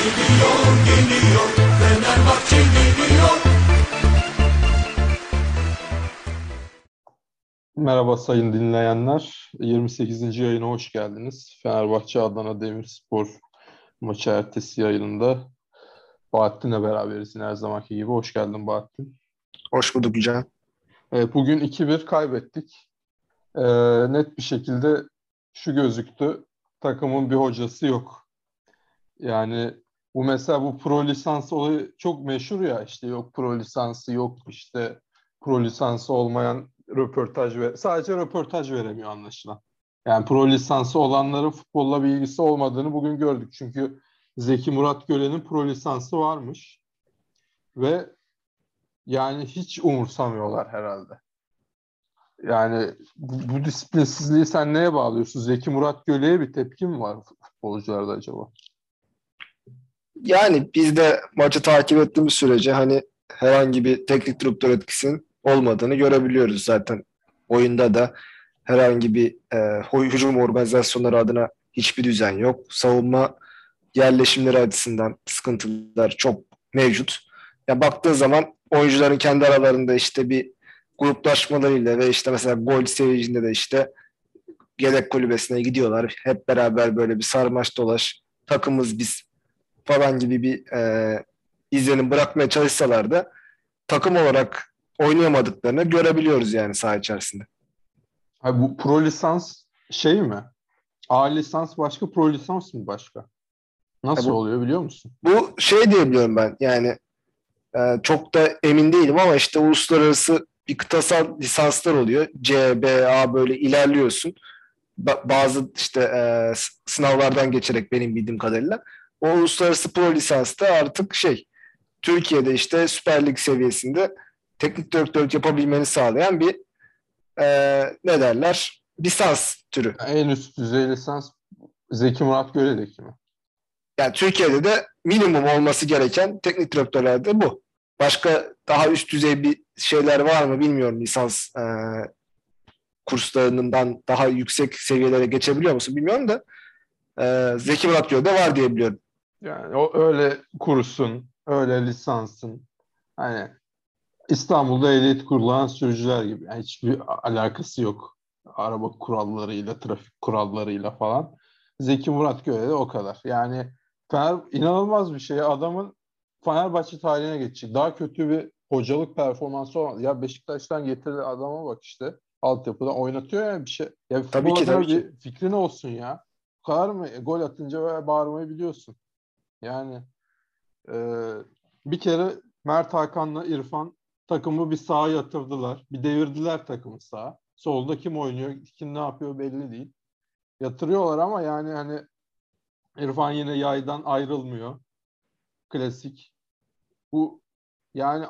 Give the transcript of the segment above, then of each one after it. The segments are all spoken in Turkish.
Geliyor, geliyor, Fenerbahçe geliyor. Merhaba sayın dinleyenler. 28. yayına hoş geldiniz. Fenerbahçe Adana Demirspor maçı ertesi yayınında Bahattin'le beraberiz her zamanki gibi. Hoş geldin Bahattin. Hoş bulduk Yücel. Evet, bugün 2-1 kaybettik. Ee, net bir şekilde şu gözüktü. Takımın bir hocası yok. Yani bu mesela bu pro lisans olayı çok meşhur ya işte yok pro lisansı yok işte pro lisansı olmayan röportaj ve sadece röportaj veremiyor anlaşılan. Yani pro lisansı olanların futbolla bir ilgisi olmadığını bugün gördük. Çünkü Zeki Murat Gölen'in pro lisansı varmış. Ve yani hiç umursamıyorlar herhalde. Yani bu, bu disiplinsizliği sen neye bağlıyorsun? Zeki Murat Göle'ye bir tepki mi var futbolcularda acaba? Yani biz de maçı takip ettiğimiz sürece hani herhangi bir teknik direktör etkisinin olmadığını görebiliyoruz zaten. Oyunda da herhangi bir e, hücum organizasyonları adına hiçbir düzen yok. Savunma yerleşimleri açısından sıkıntılar çok mevcut. Ya baktığın zaman oyuncuların kendi aralarında işte bir gruplaşmalarıyla ve işte mesela gol sevincinde de işte yedek kulübesine gidiyorlar. Hep beraber böyle bir sarmaş dolaş takımız biz falan gibi bir e, izlenim bırakmaya çalışsalar da takım olarak oynayamadıklarını görebiliyoruz yani saha içerisinde. Abi bu pro lisans şey mi? A lisans başka, pro lisans mı başka? Nasıl bu, oluyor biliyor musun? Bu şey diyebiliyorum ben yani e, çok da emin değilim ama işte uluslararası bir kıtasal lisanslar oluyor. C, B, A böyle ilerliyorsun. Ba- bazı işte e, sınavlardan geçerek benim bildiğim kadarıyla. O uluslararası pro lisansta artık şey Türkiye'de işte Süper Lig seviyesinde teknik direktörlük yapabilmeni sağlayan bir e, ne derler lisans türü. En üst düzey lisans Zeki Murat Göle'deki mi? Yani Türkiye'de de minimum olması gereken teknik direktörlerde bu. Başka daha üst düzey bir şeyler var mı bilmiyorum lisans e, kurslarından daha yüksek seviyelere geçebiliyor musun bilmiyorum da e, Zeki Murat Göl'de var diye biliyorum. Yani o öyle kursun, öyle lisansın. Hani İstanbul'da ehliyet kullanan sürücüler gibi. Yani hiçbir alakası yok. Araba kurallarıyla, trafik kurallarıyla falan. Zeki Murat Göl'de de o kadar. Yani Fener inanılmaz bir şey. Adamın Fenerbahçe tarihine geçecek. Daha kötü bir hocalık performansı olmaz. Ya Beşiktaş'tan getirdi adama bak işte. Altyapıdan oynatıyor ya bir şey. Ya tabii ki tabii bir ki. fikrin olsun ya. Bu kadar mı? Gol atınca bağırmayı biliyorsun. Yani e, bir kere Mert Hakan'la İrfan takımı bir sağa yatırdılar. Bir devirdiler takımı sağa. Solda kim oynuyor, kim ne yapıyor belli değil. Yatırıyorlar ama yani hani İrfan yine yaydan ayrılmıyor. Klasik. Bu yani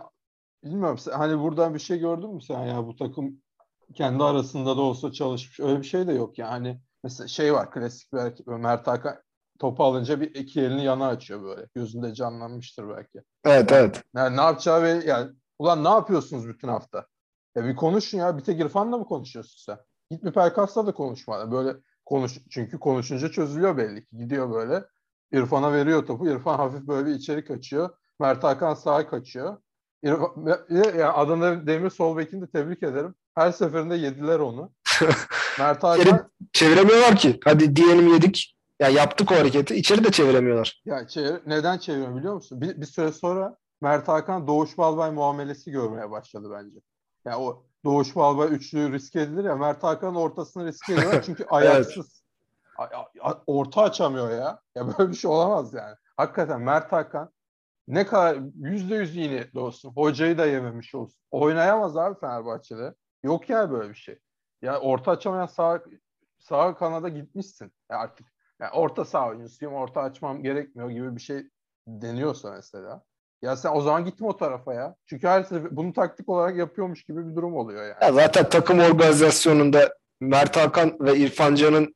bilmiyorum hani buradan bir şey gördün mü sen ya bu takım kendi arasında da olsa çalışmış. Öyle bir şey de yok yani. Mesela şey var klasik bir hareket. Mert Hakan topu alınca bir iki elini yana açıyor böyle. Gözünde canlanmıştır belki. Evet yani, evet. Yani ne yapacağı ve yani ulan ne yapıyorsunuz bütün hafta? Ya bir konuşun ya. Bir tek İrfan'la mı konuşuyorsun sen? Git bir Pelkas'la da konuşma. Böyle konuş çünkü konuşunca çözülüyor belli ki. Gidiyor böyle. İrfan'a veriyor topu. İrfan hafif böyle bir içeri kaçıyor. Mert Hakan sağa kaçıyor. İrfan, yani Adana Demir sol bekini de tebrik ederim. Her seferinde yediler onu. Mert Hakan çeviremiyorlar ki. Hadi diyelim yedik. Ya yaptık o hareketi. İçeri de çeviremiyorlar. Ya çevir, neden çeviriyor biliyor musun? Bir, bir süre sonra Mert Hakan Doğuş Balbay muamelesi görmeye başladı bence. Ya yani o Doğuş Balbay üçlüğü riske edilir ya. Mert Hakan'ın ortasını riske ediyor çünkü ayaksız. evet. Orta açamıyor ya. Ya böyle bir şey olamaz yani. Hakikaten Mert Hakan ne kadar yüzde yüz iyi niyetli olsun. Hocayı da yememiş olsun. Oynayamaz abi Fenerbahçe'de. Yok ya böyle bir şey. Ya orta açamayan sağ, sağ kanada gitmişsin. Ya artık yani orta sağ oyuncusuyum. Orta açmam gerekmiyor gibi bir şey deniyorsa mesela. Ya sen o zaman gitme o tarafa ya. Çünkü her sefer bunu taktik olarak yapıyormuş gibi bir durum oluyor yani. Ya zaten takım organizasyonunda Mert Hakan ve İrfan Can'ın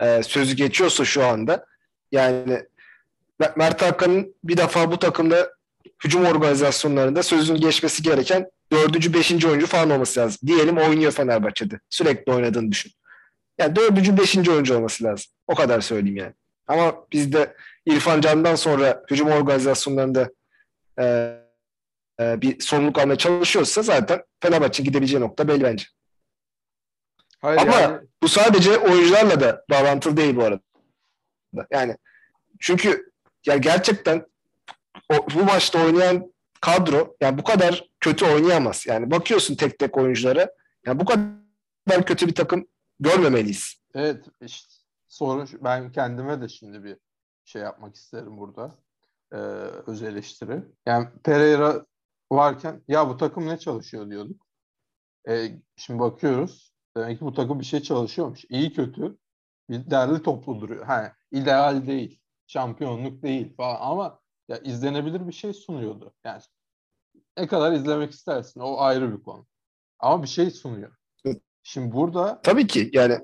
e, sözü geçiyorsa şu anda yani Mert Hakan'ın bir defa bu takımda hücum organizasyonlarında sözün geçmesi gereken dördüncü, beşinci oyuncu falan olması lazım. Diyelim oynuyor Fenerbahçe'de. Sürekli oynadığını düşün. Yani dördüncü, beşinci oyuncu olması lazım. O kadar söyleyeyim yani. Ama bizde İrfan Can'dan sonra hücum organizasyonlarında e, e, bir sorumluluk almaya çalışıyorsa zaten Fenerbahçe'nin gidebileceği nokta belli bence. Hayır Ama yani bu sadece oyuncularla da bağlantılı değil bu arada. Yani çünkü ya gerçekten o, bu maçta oynayan kadro yani bu kadar kötü oynayamaz. Yani bakıyorsun tek tek oyunculara. Yani bu kadar kötü bir takım görmemeliyiz. evet işte sorun ben kendime de şimdi bir şey yapmak isterim burada. Ee, öz eleştiri. Yani Pereira varken ya bu takım ne çalışıyor diyorduk. Ee, şimdi bakıyoruz. Demek ki bu takım bir şey çalışıyormuş. İyi kötü bir derli toplu duruyor. Ha, ideal değil. Şampiyonluk değil falan ama ya izlenebilir bir şey sunuyordu. Yani ne kadar izlemek istersin o ayrı bir konu. Ama bir şey sunuyor. Şimdi burada Tabii ki yani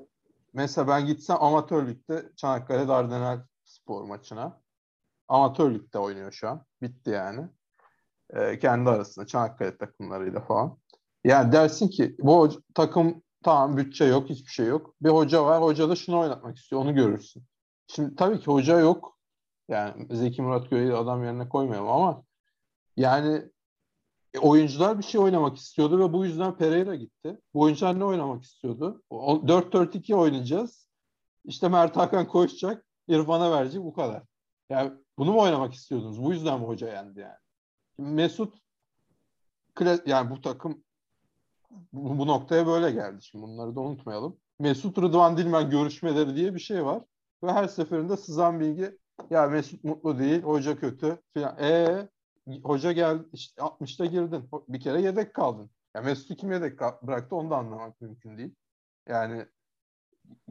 mesela ben gitsem amatör ligde Çanakkale Dardanel spor maçına. Amatör ligde oynuyor şu an. Bitti yani. Ee, kendi arasında Çanakkale takımlarıyla falan. Yani dersin ki bu takım tamam bütçe yok, hiçbir şey yok. Bir hoca var, hoca da şunu oynatmak istiyor, onu görürsün. Şimdi tabii ki hoca yok. Yani Zeki Murat Göğe'yi adam yerine koymayalım ama yani e, oyuncular bir şey oynamak istiyordu ve bu yüzden Pereira gitti. Bu oyuncular ne oynamak istiyordu? O- 4-4-2 oynayacağız. İşte Mert Hakan koşacak, İrfan'a verecek bu kadar. Yani bunu mu oynamak istiyordunuz? Bu yüzden mi hoca yendi yani? Mesut yani bu takım bu, bu noktaya böyle geldi. Şimdi bunları da unutmayalım. Mesut Rıdvan Dilmen görüşmeleri diye bir şey var. Ve her seferinde sızan bilgi ya Mesut mutlu değil, hoca kötü filan. E hoca geldi işte 60'ta girdin. Bir kere yedek kaldın. Ya Mesut'u kim yedek bıraktı onu da anlamak mümkün değil. Yani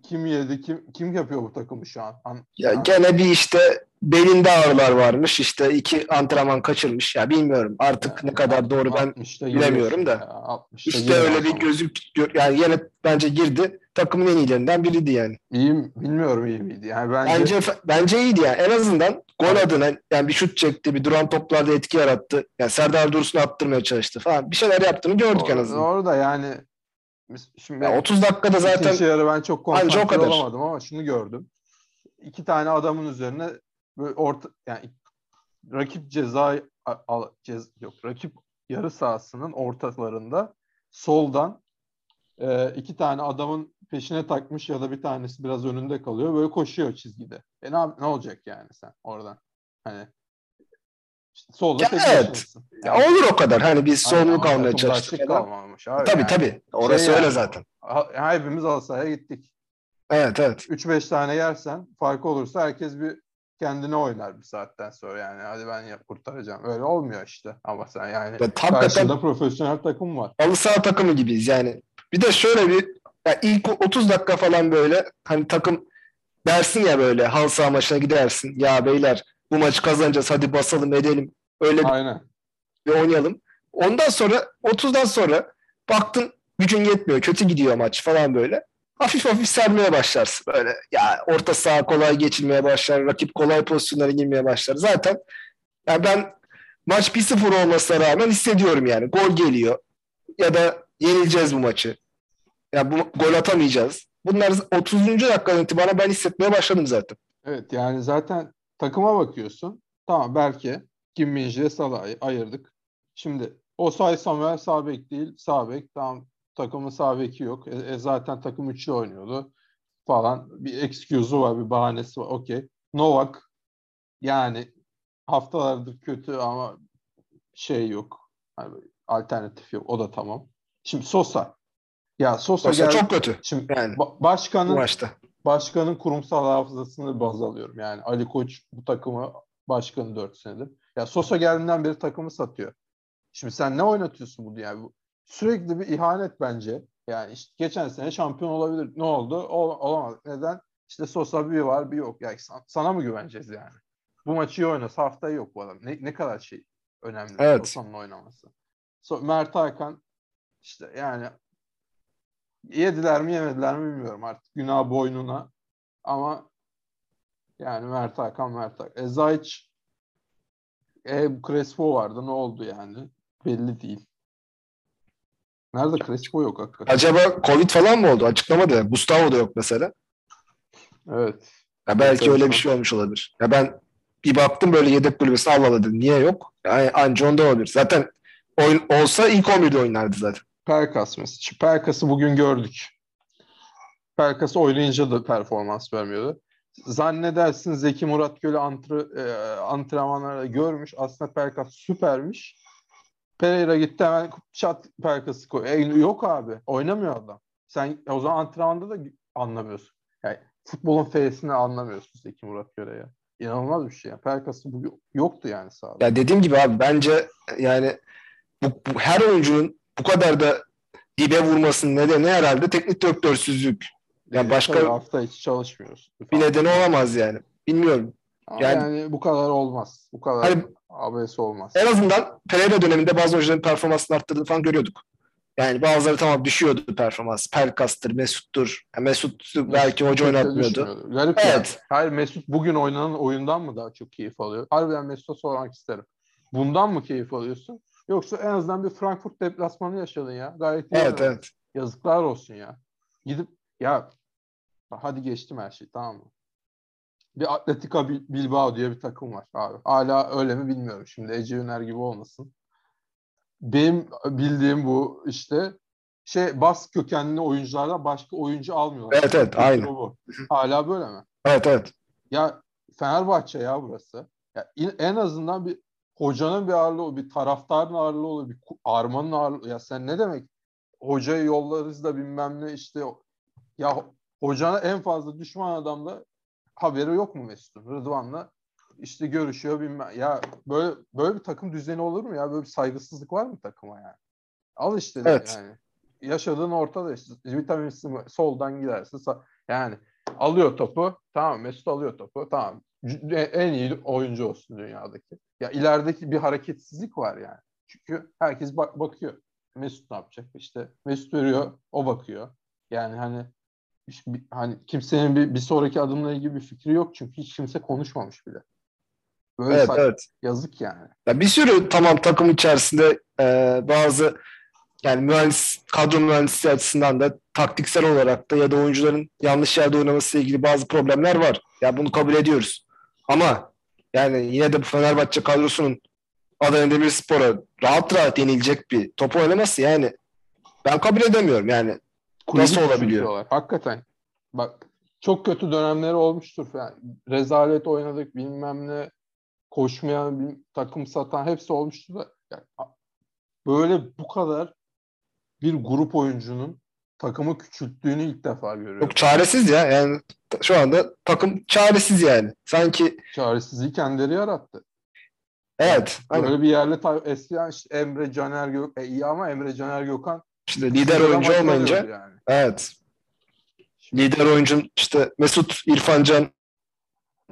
kim yedi, kim kim yapıyor bu takımı şu an? An- ya an- gene bir işte belinde ağrılar varmış. işte iki antrenman kaçırmış. Ya bilmiyorum artık ne kadar doğru ben 60'ta bilemiyorum da. ya, 60'ta işte öyle bir gözük yani yine bence girdi. Takımın en iyilerinden biriydi yani. İyi mi? Bilmiyorum iyi miydi. Yani bence, Bence bence iyiydi yani. En azından gol adına yani bir şut çekti, bir duran toplarda etki yarattı. Yani Serdar Dursun'u attırmaya çalıştı falan. Bir şeyler yaptığını gördük en Or- azından. Orada yani biz- şimdi Ya 30 dakikada zaten yarı ben çok konsantre olamadım ama şunu gördüm. İki tane adamın üzerine böyle orta yani rakip ceza al, cez, yok rakip yarı sahasının ortalarında soldan e, iki tane adamın peşine takmış ya da bir tanesi biraz önünde kalıyor. Böyle koşuyor çizgide. E ne, ne olacak yani sen oradan? Hani işte solda Ya evet. başınasın. Ya olur o kadar. Hani biz Aynen, sorumluluk ama almaya takımdaşlık çalıştık kalmamış abi. Tabii yani. tabii. Orası Şey öyle yani, zaten. hepimiz Galatasaray'a gittik. Evet evet. 3-5 tane yersen farkı olursa herkes bir kendine oynar bir saatten sonra yani. Hadi ben ya kurtaracağım. Öyle olmuyor işte. Ama sen yani Ya, karşında profesyonel takım var. halı saha takımı gibiyiz yani. Bir de şöyle bir ya ilk 30 dakika falan böyle hani takım dersin ya böyle halı saha maçına gidersin. Ya beyler bu maçı kazanacağız hadi basalım edelim. Öyle Aynen. bir oynayalım. Ondan sonra 30'dan sonra baktın gücün yetmiyor. Kötü gidiyor maç falan böyle. Hafif hafif sermeye başlarsın böyle. Ya orta saha kolay geçilmeye başlar. Rakip kolay pozisyonlara girmeye başlar. Zaten ya ben maç 1-0 olmasına rağmen hissediyorum yani. Gol geliyor. Ya da yenileceğiz bu maçı. Ya bu gol atamayacağız. Bunlar 30. dakikadan itibaren ben hissetmeye başladım zaten. Evet yani zaten takıma bakıyorsun. Tamam belki Kim Min-jae Salah'ı ayırdık. Şimdi Osay Samuel sağ bek değil sağ bek. Tamam takımın sağ yok. E, e, zaten takım üçlü oynuyordu falan. Bir excuse'u var, bir bahanesi var. Okey. Novak yani haftalardır kötü ama şey yok. Hani alternatif yok. O da tamam. Şimdi Sosa. Ya Sosa, Sosa geldi. çok kötü Şimdi yani başkanın maçta. başkanın kurumsal hafızasını baz alıyorum. Yani Ali Koç bu takımı başkanı 4 senedir. Ya Sosa geldiğinden beri takımı satıyor. Şimdi sen ne oynatıyorsun bunu yani? Sürekli bir ihanet bence. Yani işte geçen sene şampiyon olabilir. Ne oldu? Ol, olamadı. Neden? İşte Sosa bir var bir yok. Yani san- sana mı güveneceğiz yani? Bu maçı iyi oynasa haftayı yok bu adam. Ne, ne kadar şey önemli Evet. Sosa'nın oynaması. So, Mert Hakan işte yani yediler mi yemediler mi bilmiyorum artık. Günah boynuna. Ama yani Mert Hakan Mert Hakan. E Zayç e, Crespo vardı. Ne oldu yani? Belli değil. Nerede Crespo yok hakikaten. Acaba Covid falan mı oldu? Açıklamadı. Gustavo da yok mesela. Evet. Ya belki öyle bir şey olmuş olabilir. Ya ben bir baktım böyle yedek kulübesine Allah Allah dedim. Niye yok? Yani anca onda olabilir. Zaten oyun olsa ilk 11'de oynardı zaten. Pelkas mesela. Pelkas'ı bugün gördük. Pelkas oynayınca da performans vermiyordu. Zannedersin Zeki Murat Göl'ü antre, e, antrenmanlarda görmüş. Aslında Pelkas süpermiş. Pereira gitti hemen çat Pelkas'ı koy. E, yok abi. Oynamıyor adam. Sen o zaman antrenmanda da anlamıyorsun. Yani futbolun F'sini anlamıyorsun Zeki Murat Göl'e ya. İnanılmaz bir şey. Yani. Pelkas'ı bugün yoktu yani sahada. Ya dediğim gibi abi bence yani bu, bu her oyuncunun bu kadar da dibe vurmasının nedeni herhalde teknik direktörsüzlük. Ya başka- Tabii hafta içi çalışmıyorsun. Bir nedeni olamaz yani. Bilmiyorum. Yani- yani, bu kadar olmaz. Bu kadar Hani- abes olmaz. En azından Pereira döneminde bazı oyuncuların performansını arttırdığını falan görüyorduk. Yani bazıları tamam düşüyordu performans. Pelkas'tır, Mesut'tur. Ya Mesut belki hoca oynatmıyordu. Garip Evet. yani. Hayır Mesut bugün oynanan oyundan mı daha çok keyif alıyor? Harbiden Mesut'a sormak isterim. Bundan mı keyif alıyorsun? Yoksa en azından bir Frankfurt deplasmanı yaşadın ya. Gayet iyi. Evet evet. Yazıklar olsun ya. Gidip ya hadi geçtim her şeyi tamam mı? Bir Atletico Bil- Bilbao diye bir takım var abi. Hala öyle mi bilmiyorum. Şimdi Ece Üner gibi olmasın. Benim bildiğim bu işte şey Bas kökenli oyunculardan başka oyuncu almıyorlar. Evet, evet, aynı. bu. Hala böyle mi? Evet evet. Ya Fenerbahçe ya burası. Ya en azından bir hocanın bir ağırlığı, bir taraftarın ağırlığı olur, bir armanın ağırlığı. Ya sen ne demek? Hocayı yollarız da bilmem ne işte. Ya ho- hocana en fazla düşman adamla haberi yok mu Mesut'un? Rıdvan'la işte görüşüyor bilmem. Ya böyle böyle bir takım düzeni olur mu ya? Böyle bir saygısızlık var mı takıma yani? Al işte Evet. yani. Yaşadığın ortada işte. Vitamin soldan gidersin. Yani alıyor topu. Tamam Mesut alıyor topu. Tamam. C- En iyi oyuncu olsun dünyadaki. Ya ilerideki bir hareketsizlik var yani. Çünkü herkes bak bakıyor. Mesut ne yapacak? İşte Mesut veriyor, o bakıyor. Yani hani hani kimsenin bir, bir sonraki adımla ilgili bir fikri yok çünkü hiç kimse konuşmamış bile. Böyle Evet evet. yazık yani. Ya bir sürü tamam takım içerisinde e, bazı yani mühendis kadro mühendisliği açısından da taktiksel olarak da ya da oyuncuların yanlış yerde oynaması ile ilgili bazı problemler var. Ya bunu kabul ediyoruz. Ama yani yine de bu Fenerbahçe kadrosunun Adana Demirspor'a rahat rahat yenilecek bir top oynaması yani ben kabul edemiyorum yani. Kulübü Nasıl olabiliyor? Hakikaten. Bak çok kötü dönemleri olmuştur. Yani rezalet oynadık bilmem ne koşmayan bir takım satan hepsi olmuştu da yani böyle bu kadar bir grup oyuncunun takımı küçülttüğünü ilk defa görüyorum. Çok çaresiz ya yani şu anda takım çaresiz yani. Sanki Çaresizliği kendileri yarattı. evet Böyle bir yerle ta- eskiden işte Emre Caner Gök e, iyi ama Emre Caner Gökhan işte lider oyuncu olmayınca yani. evet Şimdi lider oyuncun işte Mesut, İrfan Can,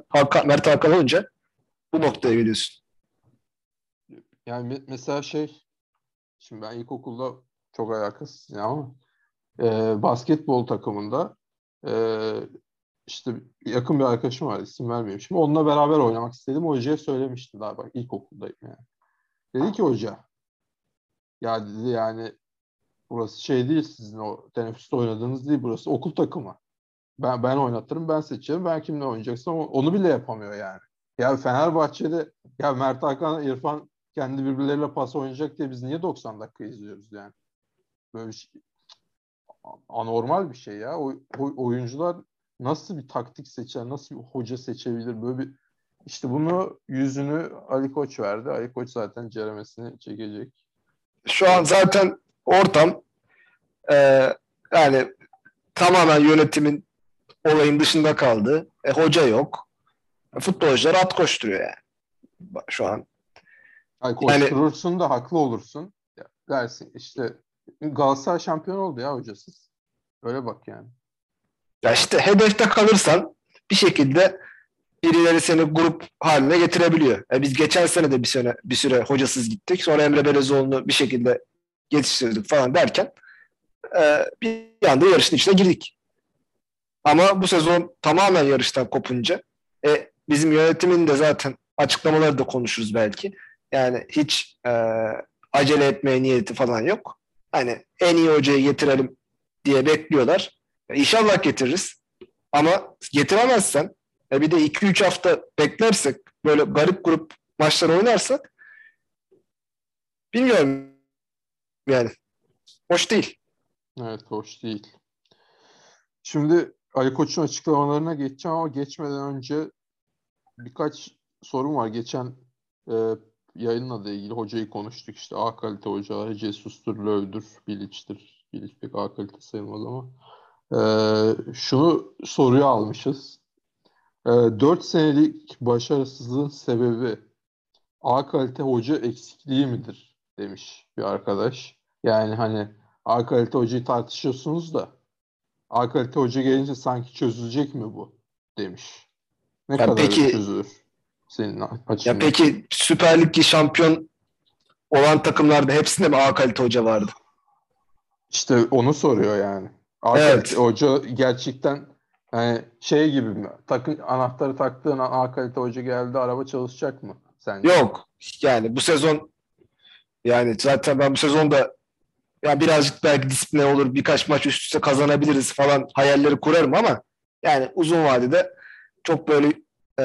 Hakan, Mert Hakan olunca bu noktaya geliyorsun. Yani me- mesela şey şimdi ben ilkokulda çok alakasız ya ama e, basketbol takımında e, işte yakın bir arkadaşım var isim vermeyeyim şimdi onunla beraber oynamak istedim hocaya söylemiştim daha bak ilkokuldayım yani. Dedi ki hoca ya dedi yani burası şey değil sizin o teneffüste oynadığınız değil burası okul takımı. Ben ben oynatırım ben seçerim ben kimle oynayacaksam onu bile yapamıyor yani. Ya Fenerbahçe'de ya Mert Hakan, İrfan kendi birbirleriyle pas oynayacak diye biz niye 90 dakika izliyoruz yani? Böyle bir şey, anormal bir şey ya. O- oyuncular nasıl bir taktik seçer, nasıl bir hoca seçebilir? Böyle bir işte bunu yüzünü Ali Koç verdi. Ali Koç zaten ceremesini çekecek. Şu an zaten ortam e, yani tamamen yönetimin olayın dışında kaldı. E, hoca yok. Futbolcular at koşturuyor yani. Şu an Ay koşturursun da haklı olursun. Dersin işte Galatasaray şampiyon oldu ya hocasız. Öyle bak yani. Ya işte hedefte kalırsan bir şekilde birileri seni grup haline getirebiliyor. E, biz geçen sene de bir sene bir süre hocasız gittik. Sonra Emre Belezoğlu'nu bir şekilde yetiştirdik falan derken e, bir anda yarışın içine girdik. Ama bu sezon tamamen yarıştan kopunca e, bizim yönetimin de zaten açıklamaları da konuşuruz belki. Yani hiç e, acele etmeye niyeti falan yok. Hani en iyi hocayı getirelim diye bekliyorlar. İnşallah getiririz. Ama getiremezsen E bir de 2-3 hafta beklersek böyle garip grup maçlar oynarsak bilmiyorum yani. Hoş değil. Evet hoş değil. Şimdi Ali Koç'un açıklamalarına geçeceğim ama geçmeden önce birkaç sorun var. Geçen e, yayınla da ilgili hocayı konuştuk. İşte A kalite hocalar Jesus'tur, Löw'dür, Bilic'tir. Bilic pek A kalite sayılmaz ama. E, şunu soruyu almışız. E, 4 senelik başarısızlığın sebebi A kalite hoca eksikliği midir demiş bir arkadaş. Yani hani A kalite hocayı tartışıyorsunuz da A kalite hoca gelince sanki çözülecek mi bu demiş. Ne Ya kadar peki- çözülür senin Ya açından? peki Süper Lig'de şampiyon olan takımlarda hepsinde mi A kalite hoca vardı? İşte onu soruyor yani. A Evet. hoca gerçekten yani şey gibi mi? Takın anahtarı taktığın A kalite hoca geldi araba çalışacak mı sence? Yok. Yani bu sezon yani zaten ben bu sezonda ya birazcık belki disipline olur birkaç maç üst üste kazanabiliriz falan hayalleri kurarım ama yani uzun vadede çok böyle e,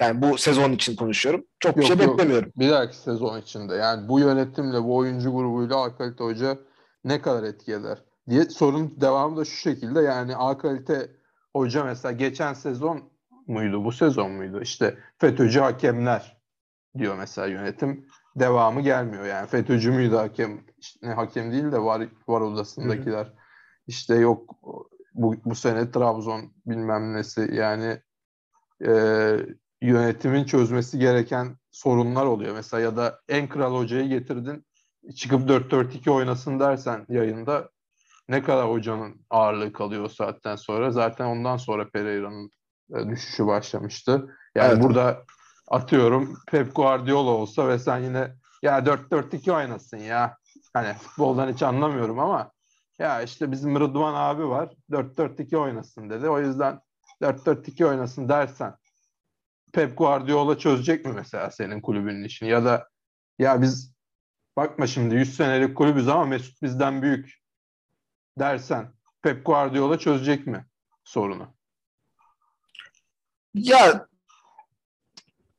yani bu sezon için konuşuyorum. Çok bir Yok, şey yok. beklemiyorum. Bir dahaki sezon içinde yani bu yönetimle bu oyuncu grubuyla A kalite hoca ne kadar etki eder diye sorun devamı da şu şekilde yani A kalite hoca mesela geçen sezon muydu bu sezon muydu? İşte FETÖ'cü hakemler diyor mesela yönetim. Devamı gelmiyor yani. FETÖ'cü müydü hakem? İşte ne hakem değil de var var odasındakiler. İşte yok bu, bu sene Trabzon bilmem nesi. Yani e, yönetimin çözmesi gereken sorunlar oluyor. Mesela ya da en kral hocayı getirdin çıkıp 4-4-2 oynasın dersen yayında ne kadar hocanın ağırlığı kalıyor o saatten sonra. Zaten ondan sonra Pereira'nın e, düşüşü başlamıştı. Yani Evet. burada atıyorum Pep Guardiola olsa ve sen yine ya 4-4-2 oynasın ya. Hani futboldan hiç anlamıyorum ama ya işte bizim Rıdvan abi var 4-4-2 oynasın dedi. O yüzden 4-4-2 oynasın dersen Pep Guardiola çözecek mi mesela senin kulübünün işini? Ya da ya biz bakma şimdi 100 senelik kulübüz ama Mesut bizden büyük dersen Pep Guardiola çözecek mi sorunu? Ya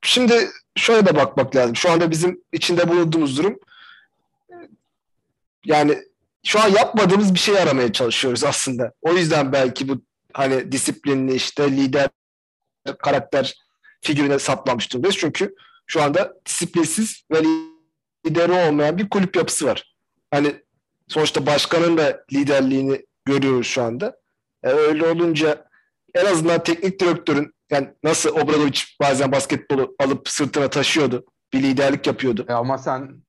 şimdi şöyle de bakmak lazım. Şu anda bizim içinde bulunduğumuz durum yani şu an yapmadığımız bir şey aramaya çalışıyoruz aslında. O yüzden belki bu hani disiplinli işte lider karakter figürüne saplanmış durumdayız. Çünkü şu anda disiplinsiz ve lideri olmayan bir kulüp yapısı var. Hani sonuçta başkanın da liderliğini görüyoruz şu anda. E, öyle olunca en azından teknik direktörün yani nasıl Obradovic bazen basketbolu alıp sırtına taşıyordu. Bir liderlik yapıyordu. E ama sen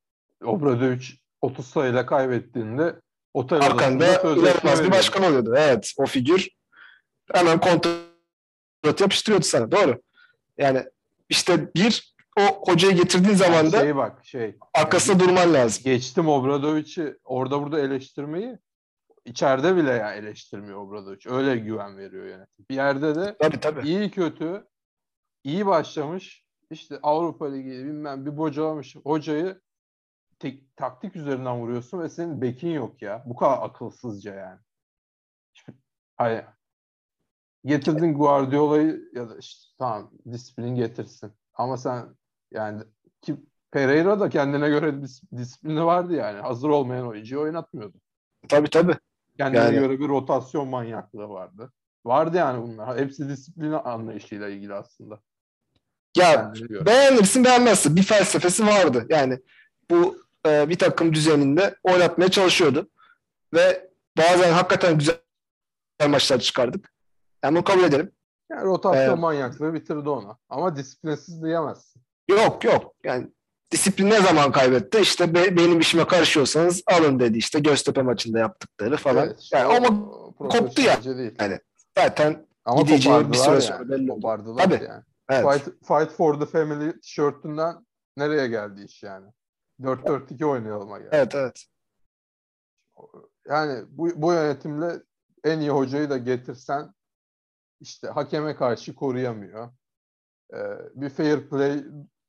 Obradovic 30 sayıyla kaybettiğinde otel Arkanda inanılmaz bir başkan oluyordu. Evet o figür hemen kontrat yapıştırıyordu sana. Doğru. Yani işte bir o hocayı getirdiğin zaman da şey bak şey arkasında durman lazım. geçtim Obradovic'i orada burada eleştirmeyi içeride bile ya eleştirmiyor Obradovic. Öyle güven veriyor yönetim. Bir yerde de Tabii tabii. iyi kötü iyi başlamış işte Avrupa Ligi bilmem bir bocalamış hocayı tek, taktik üzerinden vuruyorsun ve senin bekin yok ya. Bu kadar akılsızca yani. Hayır. Getirdin Guardiola'yı ya da işte tamam disiplin getirsin. Ama sen yani ki Pereira da kendine göre dis- disiplini vardı yani. Hazır olmayan oyuncuyu oynatmıyordu. Tabii tabii. Kendine Yani- göre bir rotasyon manyaklığı vardı. Vardı yani bunlar. Hepsi disiplin anlayışıyla ilgili aslında. Ya beğenirsin beğenmezsin. Bir felsefesi vardı. Yani bu e, bir takım düzeninde oynatmaya çalışıyordu. Ve bazen hakikaten güzel maçlar çıkardık. Yani bunu kabul edelim. Yani rotasyon Evet. manyaklığı bitirdi ona. Ama disiplinsiz diyemezsin. Yok yok. Yani disiplin ne zaman kaybetti? İşte be- benim işime karışıyorsanız alın dedi işte Göztepe maçında yaptıkları falan. Evet, yani ama koptu ya. Değil. Yani zaten Ama gideceği bir süre yani. sonra belli oldu. Tabii. yani. evet. Fight, fight for the family tişörtünden nereye geldi iş yani? 4-4-2 oynayalım geldi. Evet evet. Yani bu, bu yönetimle en iyi hocayı da getirsen işte hakeme karşı koruyamıyor. Ee, bir fair play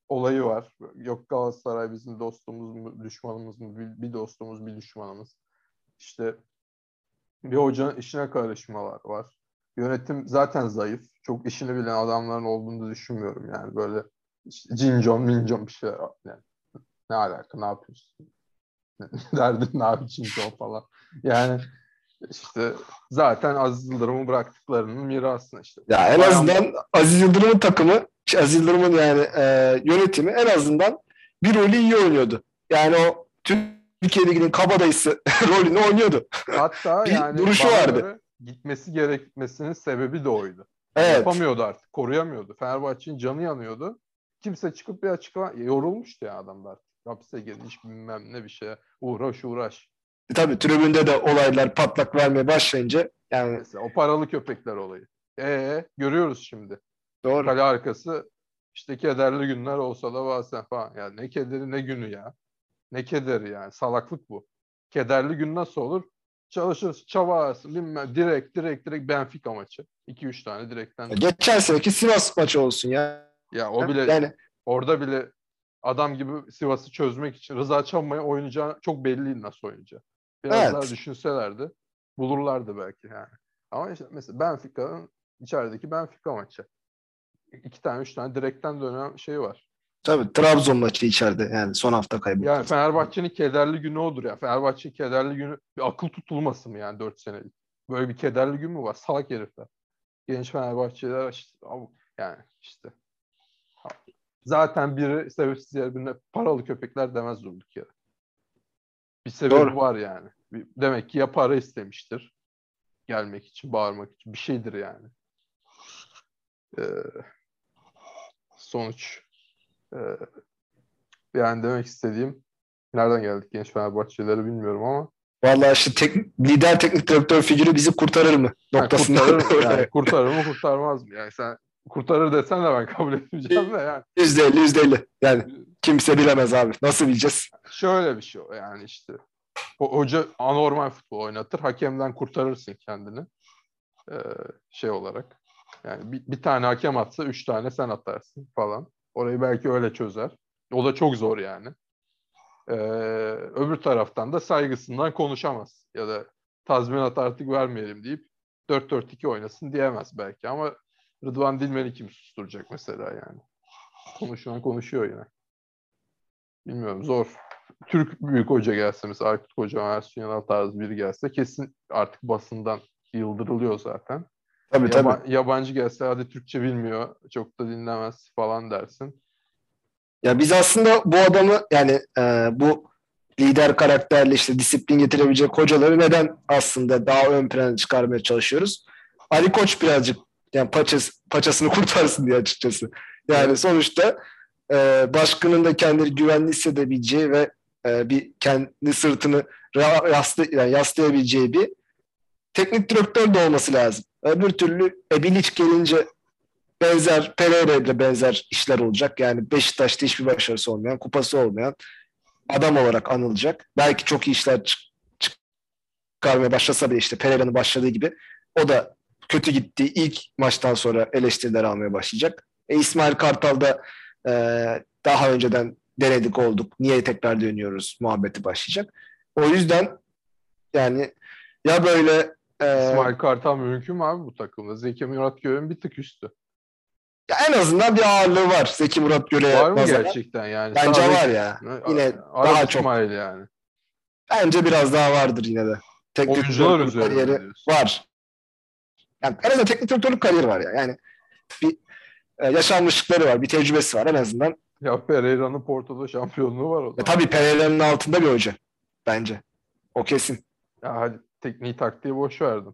olayı var. Yok Galatasaray bizim dostumuz mu, düşmanımız mı? Bir, bir dostumuz, bir düşmanımız. İşte bir hocanın işine karışmalar var. Yönetim zaten zayıf. çok işini bilen adamların olduğunu düşünmüyorum yani böyle işte cincon mincon bir şey yani ne alaka ne yapıyorsun derdin ne abi cincon falan yani işte zaten Aziz Yıldırım'ı bıraktıklarının mirasını işte. Ya en azından Aziz Yıldırım'ın takımı, Aziz Yıldırım'ın yani e, yönetimi en azından bir rolü iyi oynuyordu. Yani o Türkiye Ligi'nin kabadayısı rolünü oynuyordu. Hatta Bir yani duruşu vardı. gitmesi gerekmesinin sebebi de oydu. Evet. Yapamıyordu artık. Koruyamıyordu. Fenerbahçe'nin canı yanıyordu. Kimse çıkıp bir açıklama yorulmuştu ya adamlar. Hapse girmiş bilmem ne bir şeye. Uğraş uğraş. Tabii tribünde de olaylar patlak vermeye başlayınca yani Mesela o paralı köpekler olayı. Ee görüyoruz şimdi. Doğru. Kale arkası işte kederli günler olsa da bazen falan. Ya ne kederi ne günü ya. Ne kederi yani. Salaklık bu. Kederli gün nasıl olur? Çalışırsın, çabalarsın, bilmem. Direkt, direkt, direkt Benfica maçı. 2-3 tane direkten. Geçen seneki Sivas maçı olsun ya. Ya o bile Yani orada bile adam gibi Sivas'ı çözmek için Rıza Çalma'ya oynayacağı çok belli nasıl oynayacağı. Biraz Evet. daha düşünselerdi bulurlardı belki yani. Ama işte mesela Benfica'nın içerideki Benfica maçı. İki tane, üç tane direkten dönen şey var. tabii Trabzon maçı içeride yani son hafta kaybetti. Yani Fenerbahçe'nin kederli günü odur ya. Fenerbahçe'nin kederli günü bir akıl tutulması mı yani 4 senelik? Böyle bir kederli gün mü var? Salak herifler. Genç Fenerbahçeliler işte, yani işte. Zaten biri sebepsiz yere birine paralı köpekler demez durduk yere. Bir sebebi Doğru. var yani. Demek ki ya para istemiştir. Gelmek için, bağırmak için. Bir şeydir yani. Ee, sonuç. Ee, yani demek istediğim nereden geldik genç Fenerbahçelileri bilmiyorum ama Vallahi işte tek, lider teknik direktör figürü bizi kurtarır mı? yani Noktasında. kurtarır, mı? yani kurtarır mı kurtarmaz mı? Yani sen kurtarır desen de ben kabul etmeyeceğim de yani. Yüzde elli, yüzde elli. Yani kimse bilemez abi. Nasıl bileceğiz? Şöyle bir şey o yani işte. O hoca anormal futbol oynatır. Hakemden kurtarırsın kendini. Ee, şey olarak. Yani bir, bir tane hakem atsa üç tane sen atarsın falan. Orayı belki öyle çözer. O da çok zor yani. Ee, öbür taraftan da saygısından konuşamaz. Ya da tazminat artık vermeyelim deyip 4-4-2 oynasın diyemez belki ama Rıdvan Dilmen'i kim susturacak mesela yani. Konuşulan konuşuyor yine. Bilmiyorum zor. Türk büyük hoca gelse mesela Aykut Koca, Ersun Yanal tarzı biri gelse kesin artık basından yıldırılıyor zaten. Tabii tabii. Yaba- yabancı gelse hadi Türkçe bilmiyor, çok da dinlemez falan dersin. Ya biz aslında bu adamı yani e, bu lider karakterli işte disiplin getirebilecek hocaları neden aslında daha ön plana çıkarmaya çalışıyoruz? Ali Koç birazcık yani paçası, paçasını kurtarsın diye açıkçası. Yani Evet. sonuçta e, başkanın da kendini güvenli hissedebileceği ve e, bir kendi sırtını ra- yaslı, yani yaslayabileceği bir teknik direktör de olması lazım. Öbür türlü e, Bilic gelince benzer Pereira ile benzer işler olacak. Yani Beşiktaş'ta hiçbir başarısı olmayan, kupası olmayan adam olarak anılacak. Belki çok iyi işler çık- çıkarmaya başlasa bile işte Pereira'nın başladığı gibi o da kötü gittiği ilk maçtan sonra eleştiriler almaya başlayacak. E, İsmail Kartal da e, daha önceden denedik olduk. Niye tekrar dönüyoruz muhabbeti başlayacak. O yüzden yani ya böyle e, İsmail Kartal mümkün mü abi bu takımda? Zeki Murat Göğen bir tık üstü. ya en azından bir ağırlığı var Zeki Murat Göre'ye Var mı nazaran. gerçekten yani? Bence Sadece- var ya. Ne- Yine Arap daha çok. İsmail yani. Bence biraz daha vardır yine de. Teknik Oyuncular üzerinde var. Yani en azından teknik direktörlük kariyeri var ya. Yani bir e, yaşanmışlıkları var, bir tecrübesi var en azından. Ya Pereira'nın Porto'da şampiyonluğu var o zaman. E, tabii Pereira'nın altında bir hoca bence. O kesin. Ya hadi tekniği taktiği boş verdim.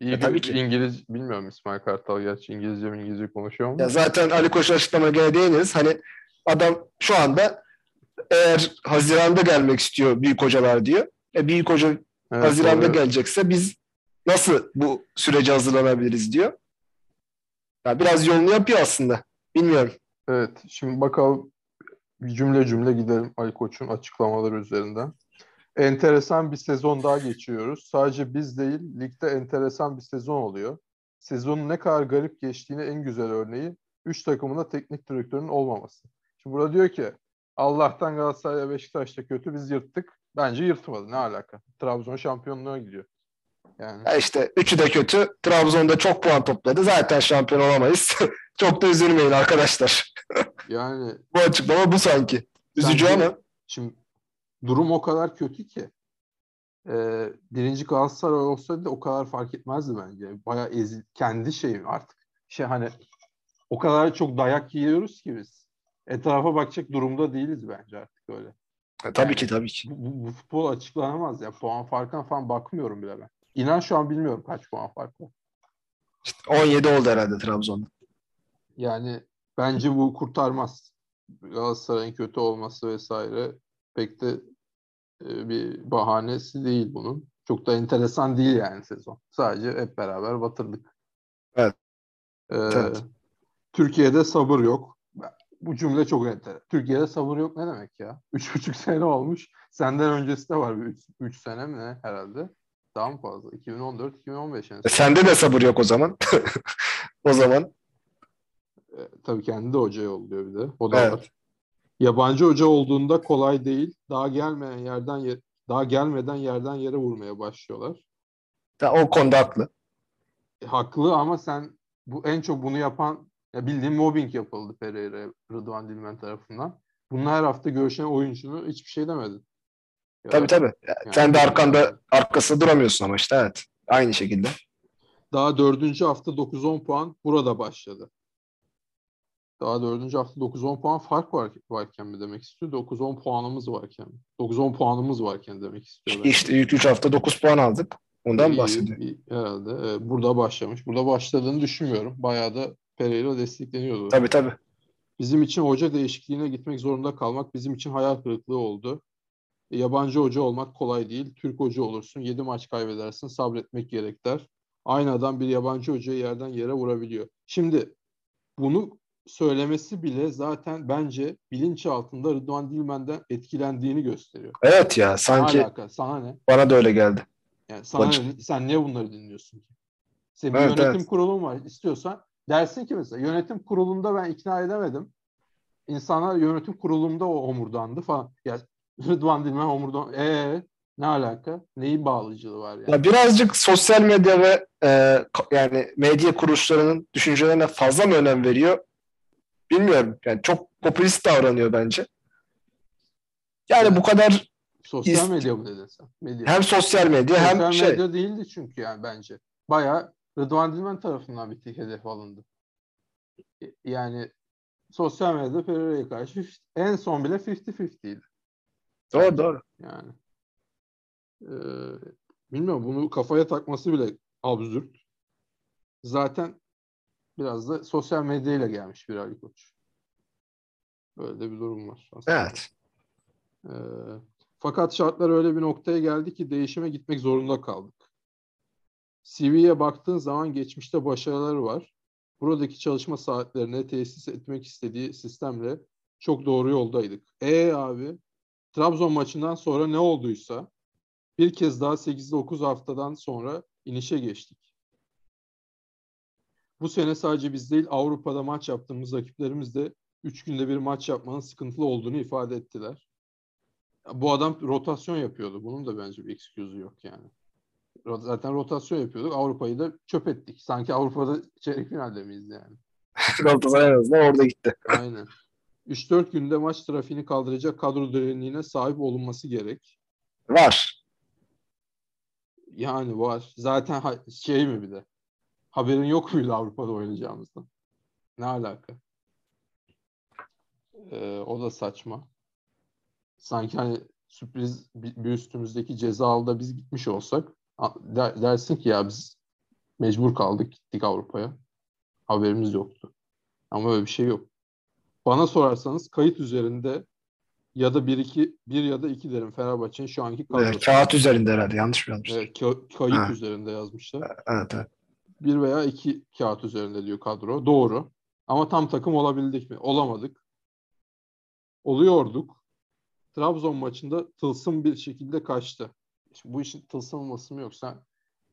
İyi E, bir tabii ki. İngiliz bilmiyorum İsmail Kartal gerçi İngilizce mi İngilizce konuşuyor mu? Ya zaten Ali Koç'un açıklamana gene değiniriz. Hani adam şu anda eğer Haziran'da gelmek istiyor büyük hocalar diyor. E, büyük hoca Evet, Haziran'da doğru. gelecekse biz nasıl bu sürece hazırlanabiliriz diyor. Ya biraz yolunu yapıyor aslında. Bilmiyorum. Evet, şimdi bakalım cümle cümle gidelim Ali Koç'un açıklamaları üzerinden. Enteresan bir sezon daha geçiyoruz. Sadece biz değil, ligde enteresan bir sezon oluyor. Sezonun ne kadar garip geçtiğine en güzel örneği 3 takımın da teknik direktörünün olmaması. Şimdi burada diyor ki Allah'tan Galatasaray ve Beşiktaş'ta kötü biz yırttık. Bence yırtmadı. Ne alaka? Trabzon şampiyonluğa gidiyor. Yani Ya işte üçü de kötü. Trabzon'da çok puan topladı. Zaten şampiyon olamayız. çok da üzülmeyin arkadaşlar. yani Bu açıklama bu sanki. Üzücü Sence- ama Şimdi durum o kadar kötü ki e, birinci Galatasaray olsaydı o kadar fark etmezdi bence. Bayağı ezil, kendi şeyim artık. Şey hani o kadar çok dayak yiyoruz ki biz. Etrafa bakacak durumda değiliz bence artık öyle. E, tabii Yani- ki tabii ki. Bu, bu, futbol açıklanamaz ya. Puan farkına falan bakmıyorum bile ben. İnan şu an bilmiyorum kaç puan fark var. 17 oldu herhalde Trabzon'da. Yani bence bu kurtarmaz. Galatasaray'ın kötü olması vesaire pek de bir bahanesi değil bunun. Çok da enteresan değil yani sezon. Sadece hep beraber batırdık. Evet. Ee, Evet. Türkiye'de sabır yok. Bu cümle çok enteresan. Türkiye'de sabır yok ne demek ya? Üç buçuk sene olmuş. Senden öncesi de var bir üç, üç sene mi ne herhalde? Daha mı fazla? 2014-2015 yani. E, sende de sabır yok o zaman. o zaman. E, tabii kendi de hoca yolluyor bir de. O da Evet. var. Yabancı hoca olduğunda kolay değil. Daha gelmeyen yerden ye- daha gelmeden yerden yere vurmaya başlıyorlar. Da, o konuda haklı. E, haklı ama sen bu en çok bunu yapan ya bildiğin mobbing yapıldı Pereira Rıdvan Dilmen tarafından. Bunun her hafta görüşen oyuncunu hiçbir şey demedin. Ya Tabii tabii. yani- Sen de arkanda arkasında duramıyorsun ama işte evet. Aynı şekilde. Daha dördüncü hafta 9-10 puan burada başladı. Daha dördüncü hafta 9-10 puan fark var, varken mi demek istiyor? 9-10 puanımız varken. 9-10 puanımız varken demek istiyor. İşte ilk 3 hafta 9 puan aldık. Ondan bahsediyor. herhalde. Evet, burada başlamış. Burada başladığını düşünmüyorum. Bayağı da Pereira destekleniyordu. Tabii tabii. Bizim için hoca değişikliğine gitmek zorunda kalmak bizim için hayal kırıklığı oldu. E, Yabancı hoca olmak kolay değil. Türk hoca olursun. 7 maç kaybedersin. Sabretmek gerek der. Aynı adam bir yabancı hocayı yerden yere vurabiliyor. Şimdi bunu söylemesi bile zaten bence bilinç altında Rıdvan Dilmen'den etkilendiğini gösteriyor. Evet ya sanki alaka? Sana ne? bana da öyle geldi. Yani sana Bacı- ne- sen niye bunları dinliyorsun ki? Senin Evet, yönetim evet. kurulun var. İstiyorsan dersin ki mesela yönetim kurulunda ben ikna edemedim. İnsanlar yönetim kurulumda o homurdandı falan. Ya Rıdvan Dilmen homurdan. Ee ne alaka? Neyin bağlıcılığı var yani? Ya birazcık sosyal medya ve e, yani medya kuruluşlarının düşüncelerine fazla mı önem veriyor? Bilmiyorum. Yani çok popülist davranıyor bence. Yani bu kadar Sosyal is- medya mı dedin sen? Medya. hem sosyal medya hem Sosyal şey. medya değildi çünkü yani bence. Bayağı Rıdvan Dilmen tarafından bir tek hedef alındı. E, Yani sosyal medyada Pereira'ya karşı en son bile 50-50'ydi. Doğru doğru. Yani. Ee, bilmiyorum bunu kafaya takması bile absürt. Zaten biraz da sosyal medyayla gelmiş bir Ali Koç. Böyle de bir durum var. aslında. Evet. Ee, fakat şartlar öyle bir noktaya geldi ki değişime gitmek zorunda kaldık. CV'ye baktığın zaman geçmişte başarıları var. Buradaki çalışma saatlerine tesis etmek istediği sistemle çok doğru yoldaydık. E abi Trabzon maçından sonra ne olduysa bir kez daha 8-9 haftadan sonra inişe geçtik. Bu sene sadece biz değil Avrupa'da maç yaptığımız rakiplerimiz de 3 günde bir maç yapmanın sıkıntılı olduğunu ifade ettiler. Bu adam rotasyon yapıyordu. Bunun da bence bir excuse'u yok yani. Zaten rotasyon yapıyorduk. Avrupa'yı da çöp ettik. Sanki Avrupa'da çeyrek finalde miyiz yani? Galatasaray en azından orada gitti. Aynen. 3-4 günde maç trafiğini kaldıracak kadro derinliğine sahip olunması gerek. Var. Yani var. Zaten şey mi bir de? Haberin yok muydu Avrupa'da oynayacağımızdan? Ne alaka? Ee, o da saçma. Sanki hani sürpriz bir, üstümüzdeki cezalıda biz gitmiş olsak dersin ki ya biz mecbur kaldık gittik Avrupa'ya. Haberimiz yoktu. Ama öyle bir şey yok. Bana sorarsanız kayıt üzerinde ya da bir iki bir ya da iki derim Fenerbahçe'nin şu anki kadrosu. kağıt üzerinde herhalde. Yanlış mı yazmışlar? Evet, ka- kayıt Ha. üzerinde yazmışlar. Evet, evet. Bir veya iki kağıt üzerinde diyor kadro. Doğru. Ama tam takım olabildik mi? Olamadık. Oluyorduk. Trabzon maçında tılsım bir şekilde kaçtı. Şimdi bu işin tılsımlısı mı yoksa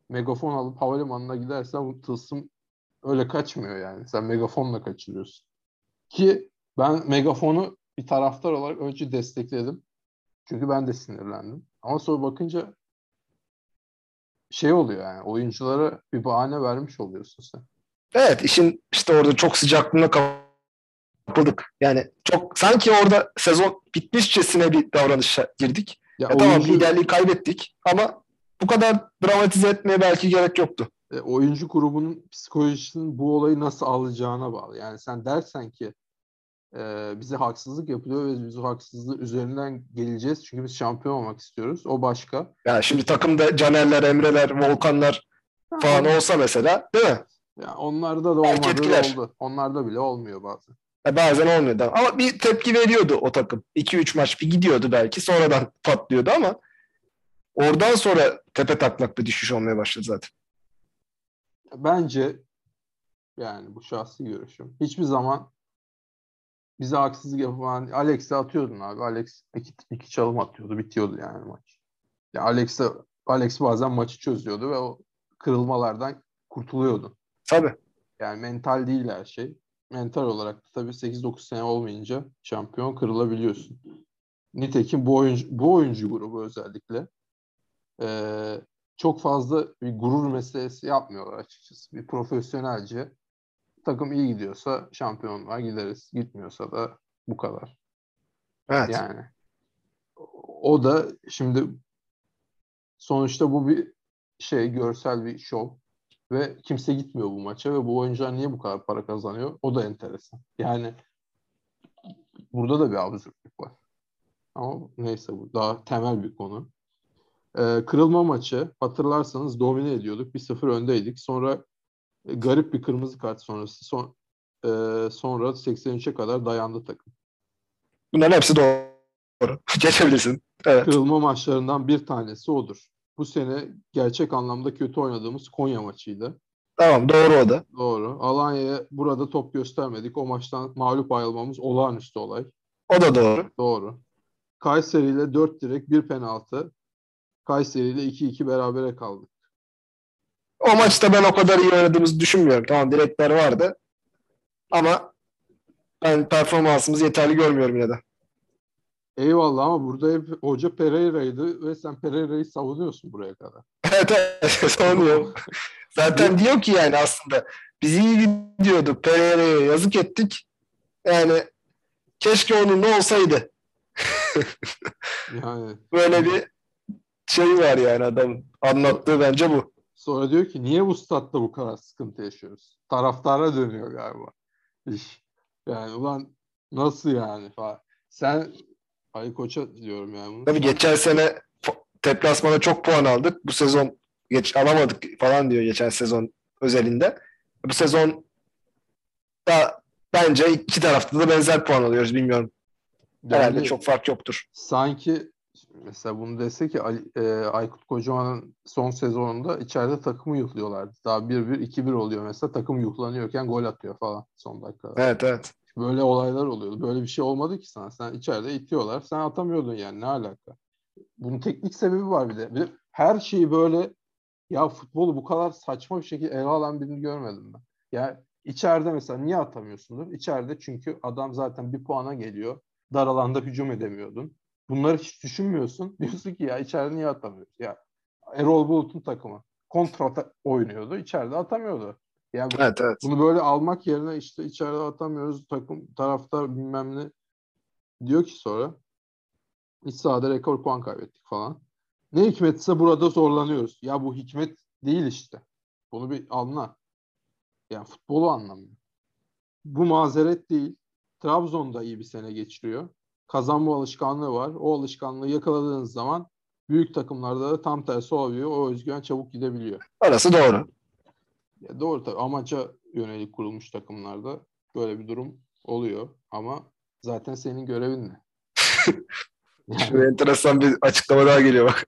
megafon alıp havalimanına gidersen bu tılsım öyle kaçmıyor yani. Sen megafonla kaçırıyorsun. Ki ben megafonu bir taraftar olarak önce destekledim. Çünkü ben de sinirlendim. Ama sonra bakınca şey oluyor yani oyunculara bir bahane vermiş oluyorsun sen. Evet işin işte orada çok sıcaklığına kapıldık. Yani çok sanki orada sezon bitmişçesine bir davranışa girdik. Ya Ya tamam oyuncu, liderliği kaybettik ama bu kadar dramatize etmeye belki gerek yoktu. e, oyuncu grubunun psikolojisinin bu olayı nasıl alacağına bağlı. Yani sen dersen ki e, bize haksızlık yapılıyor ve biz o haksızlığı üzerinden geleceğiz çünkü biz şampiyon olmak istiyoruz. O başka. Yani şimdi takımda Canerler, Emreler, Volkanlar falan olsa mesela değil mi? Yani onlarda da Belki olmadığı etkiler. oldu. Onlarda bile olmuyor bazen. Ya bazen olmuyordu ama bir tepki veriyordu o takım. 2-3 maç bir gidiyordu belki sonradan patlıyordu ama oradan sonra tepe taklak bir düşüş olmaya başladı zaten. Bence yani bu şahsi görüşüm. Hiçbir zaman bize haksızlık yapan Alex'e atıyordun abi. Alex iki, iki çalım atıyordu. Bitiyordu yani maç. Ya Alex'e Alex bazen maçı çözüyordu ve o kırılmalardan kurtuluyordun. Tabii. Yani mental değil her şey. Mental olarak da tabii 8-9 sene olmayınca şampiyon kırılabiliyorsun. Nitekim bu oyuncu, bu oyuncu grubu özellikle eee, çok fazla bir gurur meselesi yapmıyorlar açıkçası. Bir profesyonelce takım iyi gidiyorsa şampiyonluğa gideriz. Gitmiyorsa da bu kadar. Evet. Yani o da şimdi sonuçta bu bir şey görsel bir şov ve kimse gitmiyor bu maça ve bu oyuncular niye bu kadar para kazanıyor? O da enteresan. Yani burada da bir absürtlük var. Ama neyse bu daha temel bir konu. Ee, kırılma maçı hatırlarsanız domine ediyorduk. 1-0 öndeydik. Sonra garip bir kırmızı kart sonrası son, e, sonra 83'e kadar dayandı takım. Bunların hepsi doğru. Geçebilirsin. Evet. kırılma maçlarından bir tanesi odur. Bu sene gerçek anlamda kötü oynadığımız Konya maçıydı. Tamam doğru o da. Doğru. Alanya'ya burada top göstermedik. O maçtan mağlup ayrılmamız olağanüstü olay. O da doğru. Doğru. Kayseri ile 4 direk, 1 penaltı. Kayseri ile 2-2 berabere kaldık. O maçta ben o kadar iyi oynadığımızı düşünmüyorum. Tamam direkler vardı. Ama ben performansımızı yeterli görmüyorum yine de. Eyvallah ama burada hep hoca Pereira'ydı ve sen Pereira'yı savunuyorsun buraya kadar. Evet evet savunuyorum. Zaten diyor ki yani aslında biz iyi gidiyorduk. Pereira'ya yazık ettik. Yani keşke onun ne olsaydı. Yani Böyle bir şey var yani adamın. Anlattığı bence bu. Sonra diyor ki niye bu statta bu kadar sıkıntı yaşıyoruz? Taraftara dönüyor galiba. İş. Yani ulan nasıl yani falan. Sen Ali Koç'a diyorum yani bunu. Tabii geçen sene deplasmana çok puan aldık. Bu sezon geç alamadık falan diyor geçen sezon özelinde. Bu sezon da bence iki tarafta da benzer puan alıyoruz bilmiyorum. Herhalde Yani çok fark yoktur. sanki mesela bunu dese ki Ali, e, Aykut Kocaman'ın son sezonunda içeride takımı yuhluyorlardı. Daha 1-1, 2-1 oluyor mesela takım yuhlanıyorken gol atıyor falan son dakikada. Evet evet. Böyle olaylar oluyordu. Böyle bir şey olmadı ki sana. Sen içeride itiyorlar. Sen atamıyordun yani. Ne alaka? Bunun teknik sebebi var bir de. Bir de her şeyi böyle ya futbolu bu kadar saçma bir şekilde ele alan birini görmedim ben. Ya içeride mesela niye atamıyorsundur? İçeride çünkü adam zaten bir puana geliyor. Dar alanda hücum edemiyordun. Bunları hiç düşünmüyorsun. Diyorsun ki ya içeride niye atamıyoruz? Ya Erol Bulut'un takımı kontra oynuyordu. İçeride atamıyordu. Yani Evet evet. bunu böyle almak yerine işte içeride atamıyoruz takım taraftar bilmem ne diyor ki sonra iç sahada rekor puan kaybettik falan. Ne hikmetse burada zorlanıyoruz. Ya bu hikmet değil işte. Bunu bir anla. Yani futbolu anlamıyor. Bu mazeret değil. Trabzon'da iyi bir sene geçiriyor. Kazanma alışkanlığı var. O alışkanlığı yakaladığınız zaman büyük takımlarda da tam tersi oluyor. O özgüven çabuk gidebiliyor. Orası doğru. Ya doğru tabii amaca yönelik kurulmuş takımlarda böyle bir durum oluyor ama zaten senin görevin ne? Şimdi Yani enteresan bir açıklama daha geliyor bak.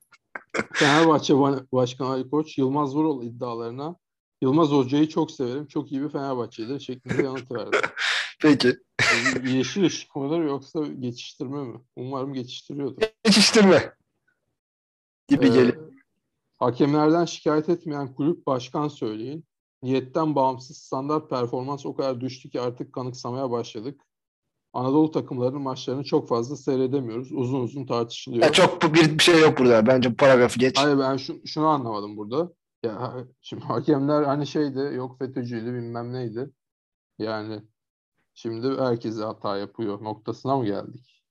Fenerbahçe Ba- Başkanı Ali Koç Yılmaz Vural iddialarına Yılmaz Hoca'yı çok severim. Çok iyi bir Fenerbahçelidir şeklinde yanıt verdi. Peki. E, Yeşil ışık mıdır yoksa geçiştirme mi? Umarım geçiştiriyordur. Geçiştirme. Gibi Ee, geliyor. Hakemlerden şikayet etmeyen kulüp başkan söyleyin. Niyetten bağımsız standart performans o kadar düştü ki artık kanıksamaya başladık. Anadolu takımlarının maçlarını çok fazla seyredemiyoruz. Uzun uzun tartışılıyor. Ya çok bir, şey yok burada. Bence bu paragrafı geç. Hayır ben şu, şunu anlamadım burada. Ya şimdi hakemler hani şeydi yok FETÖ'cüydü bilmem neydi. Yani şimdi herkese hata yapıyor noktasına mı geldik?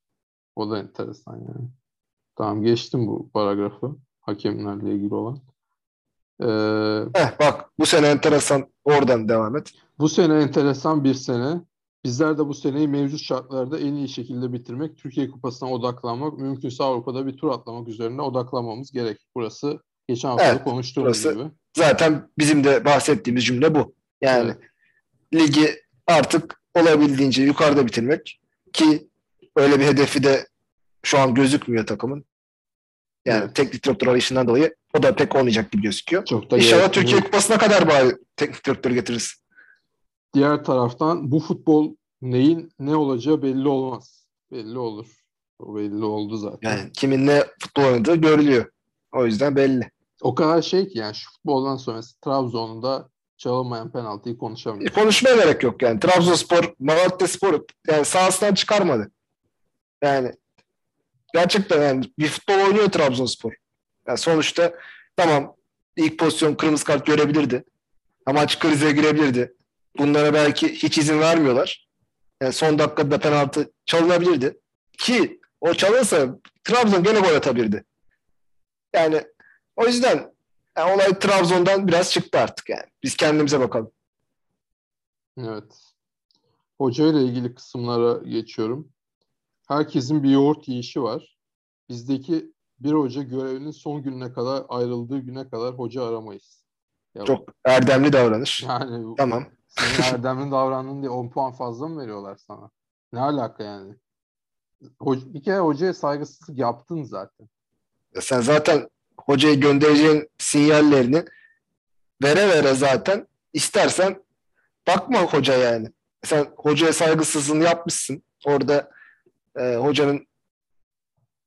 O da enteresan yani. Tamam geçtim bu paragrafı. Hakemlerle ilgili olan. Ee, Heh, bak bu sene enteresan. Oradan devam et. bu sene enteresan bir sene. Bizler de bu seneyi mevcut şartlarda en iyi şekilde bitirmek, Türkiye Kupası'na odaklanmak, mümkünse Avrupa'da bir tur atlamak üzerine odaklanmamız gerek. Burası geçen hafta Evet, konuştuğumuz gibi. Zaten bizim de bahsettiğimiz cümle bu. Yani Evet. ligi artık olabildiğince yukarıda bitirmek ki öyle bir hedefi de şu an gözükmüyor takımın. Yani Evet. teknik direktör arayışından dolayı o da pek olmayacak gibi gözüküyor. Çok da İnşallah gerekli Türkiye. Kupası'na kadar bari teknik direktör getiririz. Diğer taraftan bu futbol neyin ne olacağı belli olmaz. Belli olur. O belli oldu zaten. Yani kimin ne futbol oynadığı görülüyor. O yüzden belli. O kadar şey ki yani şu futboldan sonrası Trabzon'da çalınmayan penaltıyı konuşamıyoruz. E, Konuşmaya gerek yok yani. Trabzonspor, Malatyaspor yani sahasından çıkarmadı. Yani gerçekten yani bir futbol oynuyor Trabzonspor. Yani sonuçta tamam ilk pozisyon kırmızı kart görebilirdi. Amaç krize girebilirdi. Bunlara belki hiç izin vermiyorlar. Yani son dakikada penaltı çalınabilirdi. Ki o çalınsa Trabzon gene gol atabilirdi. Yani o yüzden yani olay Trabzon'dan biraz çıktı artık yani. Biz kendimize bakalım. Evet. Hoca ile ilgili kısımlara geçiyorum. Herkesin bir yoğurt yiyişi var. Bizdeki bir hoca görevinin son gününe kadar ayrıldığı güne kadar hoca aramayız. Ya Çok erdemli davranış. yani Tamam. senin erdemli davrandın diye 10 puan fazla mı veriyorlar sana? Ne alaka yani? Hoca, bir kere hocaya saygısızlık yaptın zaten. Sen zaten hocaya göndereceğin sinyallerini vere vere zaten istersen bakma hoca yani. Sen hocaya saygısızlığını yapmışsın. Orada e, hocanın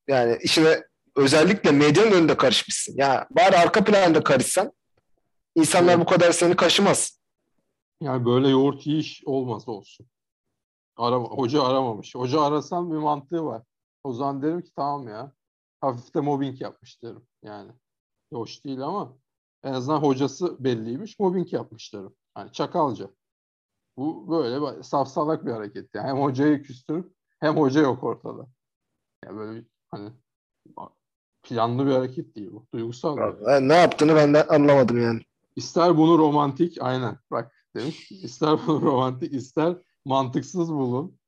yani işine özellikle medyanın önünde karışmışsın. Ya bari arka planda karışsan insanlar bu kadar seni kaşımaz. Yani böyle yoğurt yiyiş olmaz olsun. Arama, hoca aramamış. Hoca arasam bir mantığı var. O zaman derim ki tamam ya. Hafif de mobbing yapmış derim. Yani hoş değil ama en azından hocası belliymiş. Mobbing yapmış derim. Yani çakalca. Bu böyle safsalak bir hareket. Yani hem hocayı küstürüp hem hoca yok ortada. Yani böyle bir, hani planlı bir hareket değil bu. Duygusal Ben ne yaptığını ben de anlamadım yani. İster bunu romantik, aynen bak demiş. İster bunu romantik, ister mantıksız bulun.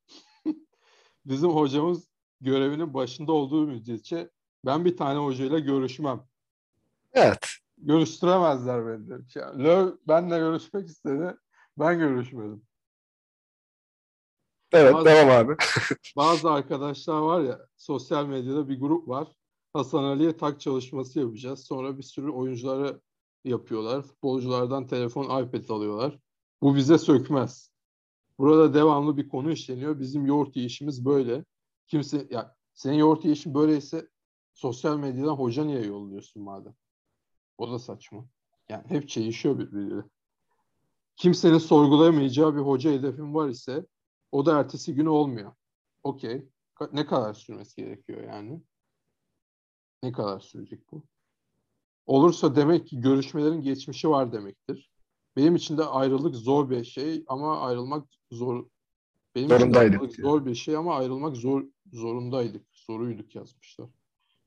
Bizim hocamız görevinin başında olduğu müddetçe ben bir tane hocayla görüşmem. Evet. Görüştüremezler beni demiş. Yani Löw benle görüşmek istedi. Ben görüşmedim. Evet Bazı- devam abi. Bazı arkadaşlar var ya sosyal medyada bir grup var. Hasan Ali'ye tak çalışması yapacağız. Sonra bir sürü oyuncuları yapıyorlar. Futbolculardan telefon, iPad alıyorlar. Bu bize sökmez. Burada devamlı bir konu işleniyor. Bizim yoğurt yiyişimiz böyle. Kimse ya senin yoğurt yiyişin böyleyse sosyal medyadan hoca niye yolluyorsun madem? O da saçma. Yani hep çelişiyor birbiriyle. Kimsenin sorgulayamayacağı bir hoca hedefin var ise o da ertesi günü olmuyor. Okey. Ne kadar sürmesi gerekiyor yani? Ne kadar sürecek bu? Olursa demek ki görüşmelerin geçmişi var demektir. Benim için de ayrılık zor bir şey ama ayrılmak zor. Benim için Zorundaydık diyor. zor bir şey ama ayrılmak zor zorundaydık. Zoruyduk yazmışlar.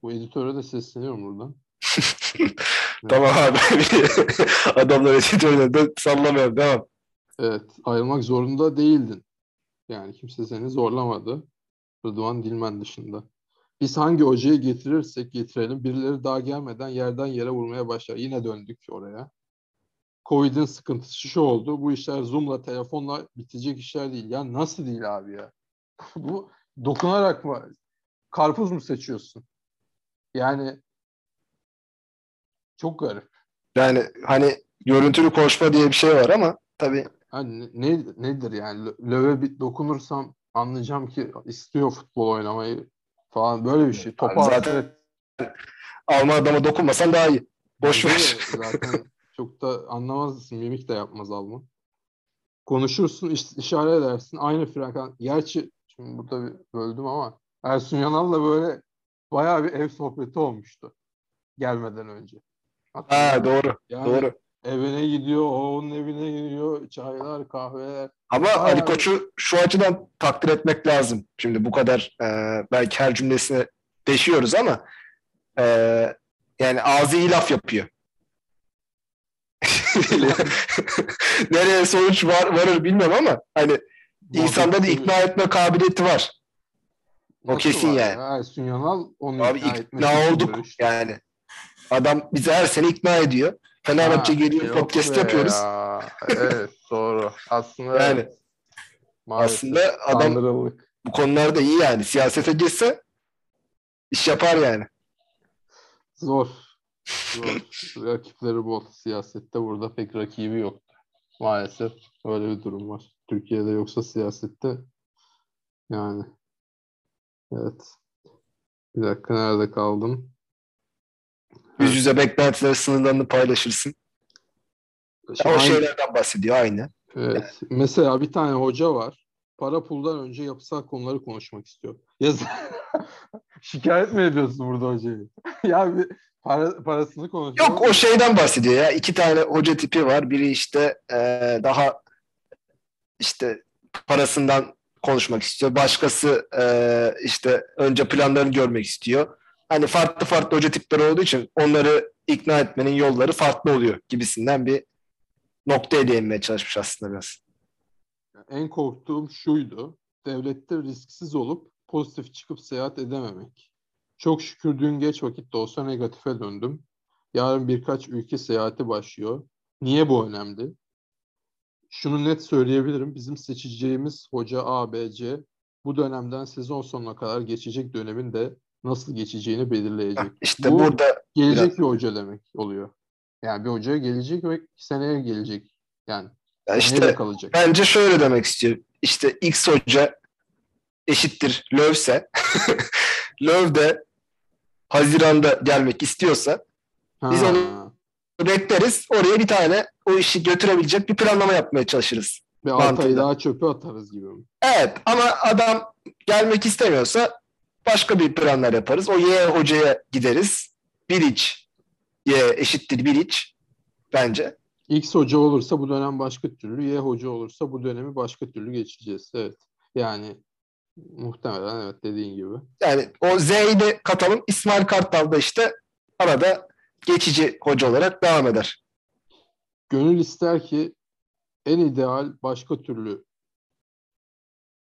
Bu editöre de sesleniyorum buradan. Tamam abi. Adamlar editörüne de sallamayalım. Devam. Evet, ayrılmak zorunda değildin. Yani kimse seni zorlamadı. Rıdvan Dilmen dışında. Biz hangi hocayı getirirsek getirelim birileri daha gelmeden yerden yere vurmaya başlar. Yine döndük oraya. Covid'in sıkıntısı şu oldu. Bu işler Zoom'la, telefonla bitecek işler değil. Ya nasıl değil abi ya? Bu dokunarak mı? Karpuz mu seçiyorsun? Yani çok garip. Yani hani görüntülü konuşma diye bir şey var ama tabii Hani ne, ne- nedir yani? Lö- Löve bir dokunursam anlayacağım ki istiyor futbol oynamayı falan böyle bir şey. Topa zaten- hasret. Alman adama dokunmasan daha iyi. Boş ver. Zaten çok da anlamazsın. Mimik de yapmaz Alman. Konuşursun, iş- işaret edersin. Aynı frekans. Gerçi şimdi burada bir böldüm ama Ersun Yanal'la böyle bayağı bir ev sohbeti olmuştu gelmeden önce. Ha doğru. Yani Doğru. evine gidiyor, o onun evine gidiyor, çaylar, kahveler. Ama Bayağı Ali Koç'u şu açıdan takdir etmek lazım. Şimdi bu kadar e, belki her cümlesine deşiyoruz ama e, yani ağzı iyi laf yapıyor. Nereye sonuç var, varır bilmem ama hani insanda da ikna etme kabiliyeti var. o Nasıl kesin var yani. ya? Ersun Yanal onu Abi ikna, ikna olduk görüştü. yani. Adam bizi her sene ikna ediyor. Fenerbahçe geliyor yok podcast yapıyoruz. ya. Evet doğru. Aslında Yani. Maalesef Aslında adam bu konularda iyi yani. Siyasete girse iş yapar yani. Zor. Zor. Rakipleri bol. Siyasette burada pek rakibi yoktu. Maalesef öyle bir durum var. Türkiye'de yoksa siyasette yani. Evet. Bir dakika nerede kaldım? Yüz yüze beklentiler sınırlarını paylaşırsın. Ya o Aynı- şeylerden bahsediyor aynı. Evet. Mesela bir tane hoca var. Para puldan önce yapısal konuları konuşmak istiyor. Ya şikayet mi ediyorsun burada hocayı? ya bir para, parasını konuşuyor. Yok o şeyden bahsediyor ya. İki tane hoca tipi var. Biri işte eee, daha işte parasından konuşmak istiyor. Başkası eee, işte önce planlarını görmek istiyor. Hani farklı farklı hoca tipleri olduğu için onları ikna etmenin yolları farklı oluyor gibisinden bir noktaya değinmeye çalışmış aslında biraz. En korktuğum şuydu. Devlette risksiz olup pozitif çıkıp seyahat edememek. Çok şükür dün geç vakitte olsa negatife döndüm. Yarın birkaç ülke seyahati başlıyor. Niye bu önemli? Şunu net söyleyebilirim. Bizim seçeceğimiz hoca A, B, C bu dönemden sezon sonuna kadar geçecek dönemin de nasıl geçeceğini belirleyecek. İşte Bu- burada Gelecek Biraz- bir hoca demek oluyor. Yani bir hocaya gelecek ve seneye gelecek. Yani ya işte kalacak. Bence şöyle demek istiyor. İşte X hoca eşittir Lövse. Löv de Haziran'da gelmek istiyorsa biz Ha. onu- bekleriz. Oraya bir tane o işi götürebilecek bir planlama yapmaya çalışırız. Bir altı ay daha çöpe atarız gibi? Evet ama adam gelmek istemiyorsa başka bir planlar yaparız. O Y hocaya gideriz. Bilic Y eşittir Bilic bence. X hoca olursa bu dönem başka türlü, Y hoca olursa bu dönemi başka türlü geçeceğiz. Evet. Yani muhtemelen evet dediğin gibi. Yani o Z'yi de katalım. İsmail Kartal da işte arada geçici hoca olarak devam eder. Gönül ister ki en ideal başka türlü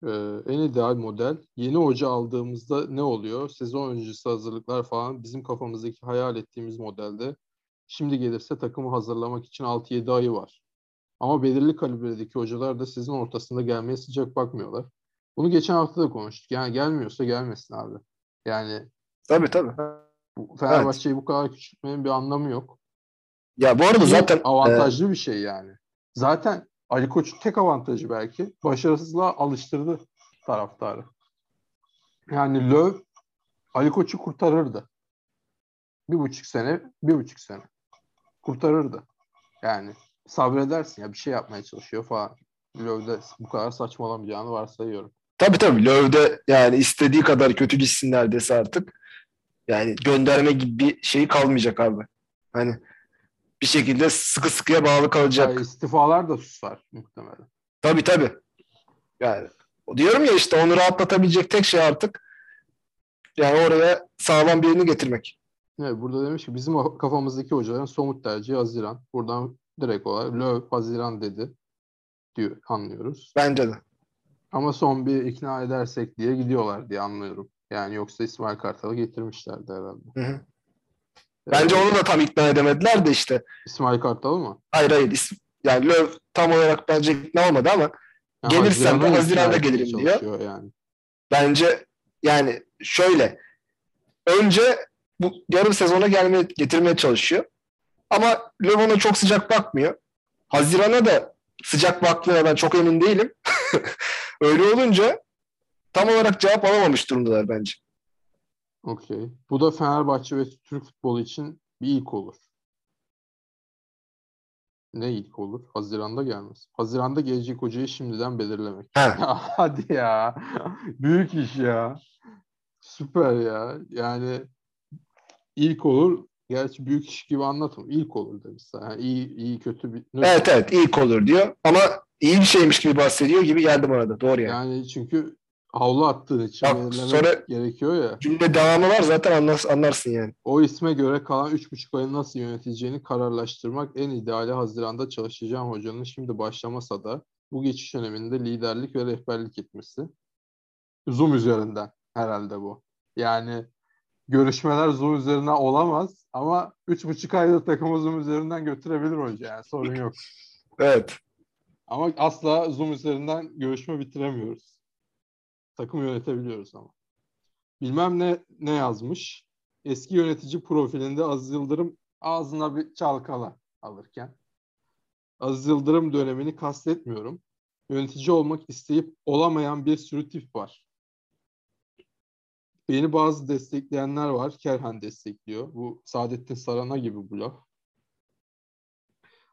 e, en ideal model yeni hoca aldığımızda ne oluyor? Sezon öncesi hazırlıklar falan bizim kafamızdaki hayal ettiğimiz modelde şimdi gelirse takımı hazırlamak için 6-7 ayı var. Ama belirli kalibredeki hocalar da sizin ortasında gelmeye sıcak bakmıyorlar. Bunu geçen hafta da konuştuk. Yani gelmiyorsa gelmesin abi. Yani Tabii tabii. Fenerbahçe'yi bu kadar küçültmenin bir anlamı yok. Ya bu arada Ki zaten e, avantajlı bir şey yani. Zaten Ali Koç'un tek avantajı belki başarısızlığa alıştırdı taraftarı. Yani Löw Ali Koç'u kurtarırdı. Bir buçuk sene, bir buçuk sene. Kurtarırdı. Yani sabredersin ya bir şey yapmaya çalışıyor falan. Löw'de bu kadar saçmalamayacağını varsayıyorum. tabii tabii Löw'de yani istediği kadar kötü gitsin neredeyse artık. Yani gönderme gibi bir şey kalmayacak abi. Hani bir şekilde sıkı sıkıya bağlı kalacak. Yani istifalar da susar muhtemelen. Tabii tabii. Yani diyorum ya işte onu rahatlatabilecek tek şey artık yani oraya sağlam birini getirmek. Evet, burada demiş ki bizim kafamızdaki hocaların somut tercihi Haziran. Buradan direkt olarak Löw Haziran dedi diyor anlıyoruz. Bence de. Ama son bir ikna edersek diye gidiyorlar diye anlıyorum. Yani yoksa İsmail Kartal'ı getirmişlerdi herhalde. Hı hı. Bence onu da tam ikna edemediler de işte. İsmail Kartal mı? Hayır hayır. is- Yani Löw tam olarak bence ikna olmadı ama Ya Gelirsem Haziran'a Haziran'da gelirim diyor. Yani. bence yani şöyle önce bu yarım sezona gelmeye getirmeye çalışıyor. Ama Löw ona çok sıcak bakmıyor. Haziran'a da sıcak baktığına ben çok emin değilim. Öyle olunca tam olarak cevap alamamış durumdalar bence. Okey. Bu da Fenerbahçe ve Türk futbolu için bir ilk olur. Ne ilk olur? Haziranda gelmez. Haziranda gelecek hocayı şimdiden belirlemek. Ya hadi ya. Büyük iş ya. Süper ya. Yani ilk olur. Gerçi büyük iş gibi anlatım. İlk olur demişler. Yani iyi, iyi kötü bir... Evet evet ilk olur diyor ama iyi bir şeymiş gibi bahsediyor gibi geldi bana da. Doğru yani. Yani çünkü havlu attığın için Bak, sonra- gerekiyor ya. Cümle devamı var zaten anlar, anlarsın yani. O isme göre kalan 3,5 ayı nasıl yöneteceğini kararlaştırmak en ideali Haziran'da çalışacağım hocanın şimdi başlamasa da bu geçiş döneminde liderlik ve rehberlik etmesi. Zoom üzerinden herhalde bu. Yani görüşmeler Zoom üzerinden olamaz ama 3,5 ayda takımı Zoom üzerinden götürebilir hoca yani sorun yok. Evet. Ama asla Zoom üzerinden görüşme bitiremiyoruz. Takım yönetebiliyoruz ama. Bilmem ne ne yazmış. Eski yönetici profilinde Aziz Yıldırım ağzına bir çalkala alırken. Aziz Yıldırım dönemini kastetmiyorum. Yönetici olmak isteyip olamayan bir sürü tip var. Beni bazı destekleyenler var. Kerhan destekliyor. Bu Saadettin Sarana gibi bu laf.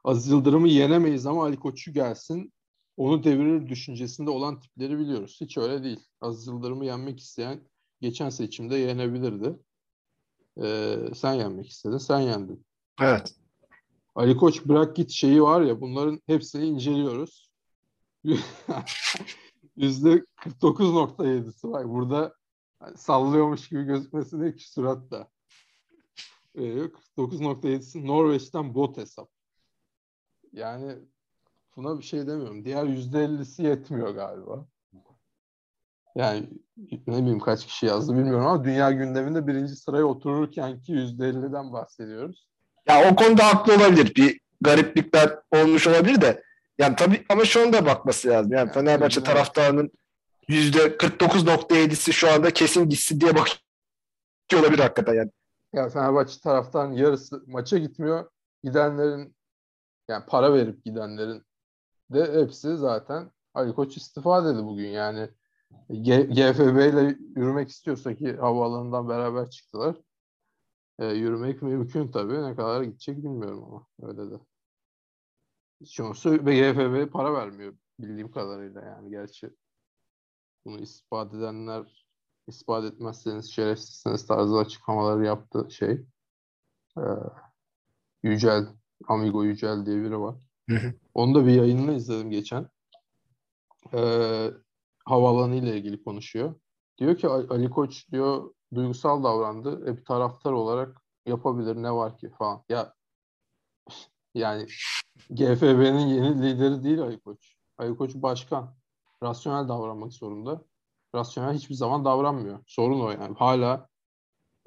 Aziz Yıldırım'ı yenemeyiz ama Ali Koç'u gelsin onu devirir düşüncesinde olan tipleri biliyoruz. Hiç öyle değil. Aziz Yıldırım'ı yenmek isteyen geçen seçimde yenebilirdi. Ee, sen yenmek istedin, sen yendin. Evet. Ali Koç bırak git şeyi var ya bunların hepsini inceliyoruz. Yüzde 49.7'si var. Burada sallıyormuş gibi gözükmesine iki surat da. Ee, 49.7'si Norveç'ten bot hesap. Yani buna bir şey demiyorum. Diğer %50'si yetmiyor galiba. Yani ne bileyim kaç kişi yazdı bilmiyorum ama dünya gündeminde birinci sıraya otururken ki %50'den bahsediyoruz. Ya o konuda haklı olabilir. Bir gariplikler olmuş olabilir de. Yani tabii ama şunu da bakması lazım. Yani Yani Fenerbahçe taraftarının %49.7'si şu anda kesin gitsin diye bakıyor olabilir hakikaten yani. Ya Fenerbahçe taraftarının yarısı maça gitmiyor. Gidenlerin yani para verip gidenlerin de hepsi zaten Ali Koç istifa dedi bugün. Yani GFB ile yürümek istiyorsa ki havaalanından beraber çıktılar. Ee, yürümek mümkün tabii. Ne kadar gidecek bilmiyorum ama öyle de. Çoğusu ve GFB para vermiyor bildiğim kadarıyla yani gerçi. Bunu ispat edenler ispat etmezseniz şerefsizsiniz tarzı açıklamaları yaptı şey. Ee, Yücel, Amigo Yücel diye biri var. Hı hı. Onu da bir yayınını izledim geçen. Ee, havaalanı ile ilgili konuşuyor. Diyor ki "Ali Koç diyor duygusal davrandı. E, bir taraftar olarak yapabilir ne var ki falan. Ya yani GFB'nin yeni lideri değil Ali Koç. Ali Koç başkan. Rasyonel davranmak zorunda. Rasyonel hiçbir zaman davranmıyor. Sorun o yani. Hala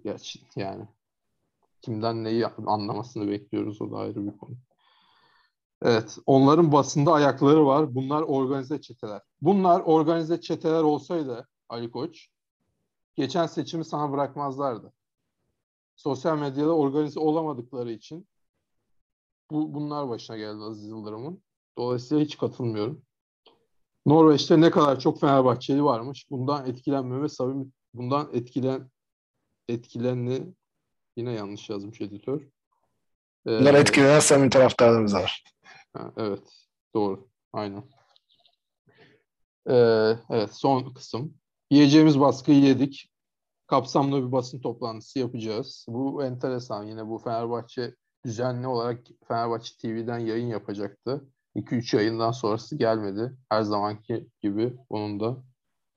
gerçi yani kimden neyi anlamasını bekliyoruz o da ayrı bir konu. Evet, onların basında ayakları var. Bunlar organize çeteler. Bunlar organize çeteler olsaydı Ali Koç, geçen seçimi sana bırakmazlardı. Sosyal medyada organize olamadıkları için bu bunlar başına geldi Aziz Yıldırım'ın. Dolayısıyla hiç katılmıyorum. Norveç'te ne kadar çok Fenerbahçeli varmış. Bundan etkilenmeme samimi bundan etkilen etkilenli yine yanlış yazmış editör. Ee, Bunlar etkilenen samimi taraftarlarımız var. Ha, evet, doğru. Aynen. Ee, evet, son kısım. Yiyeceğimiz baskıyı yedik. Kapsamlı bir basın toplantısı yapacağız. Bu enteresan. Yine bu Fenerbahçe düzenli olarak Fenerbahçe TV'den yayın yapacaktı. 2-3 yayından sonrası gelmedi. Her zamanki gibi onun da.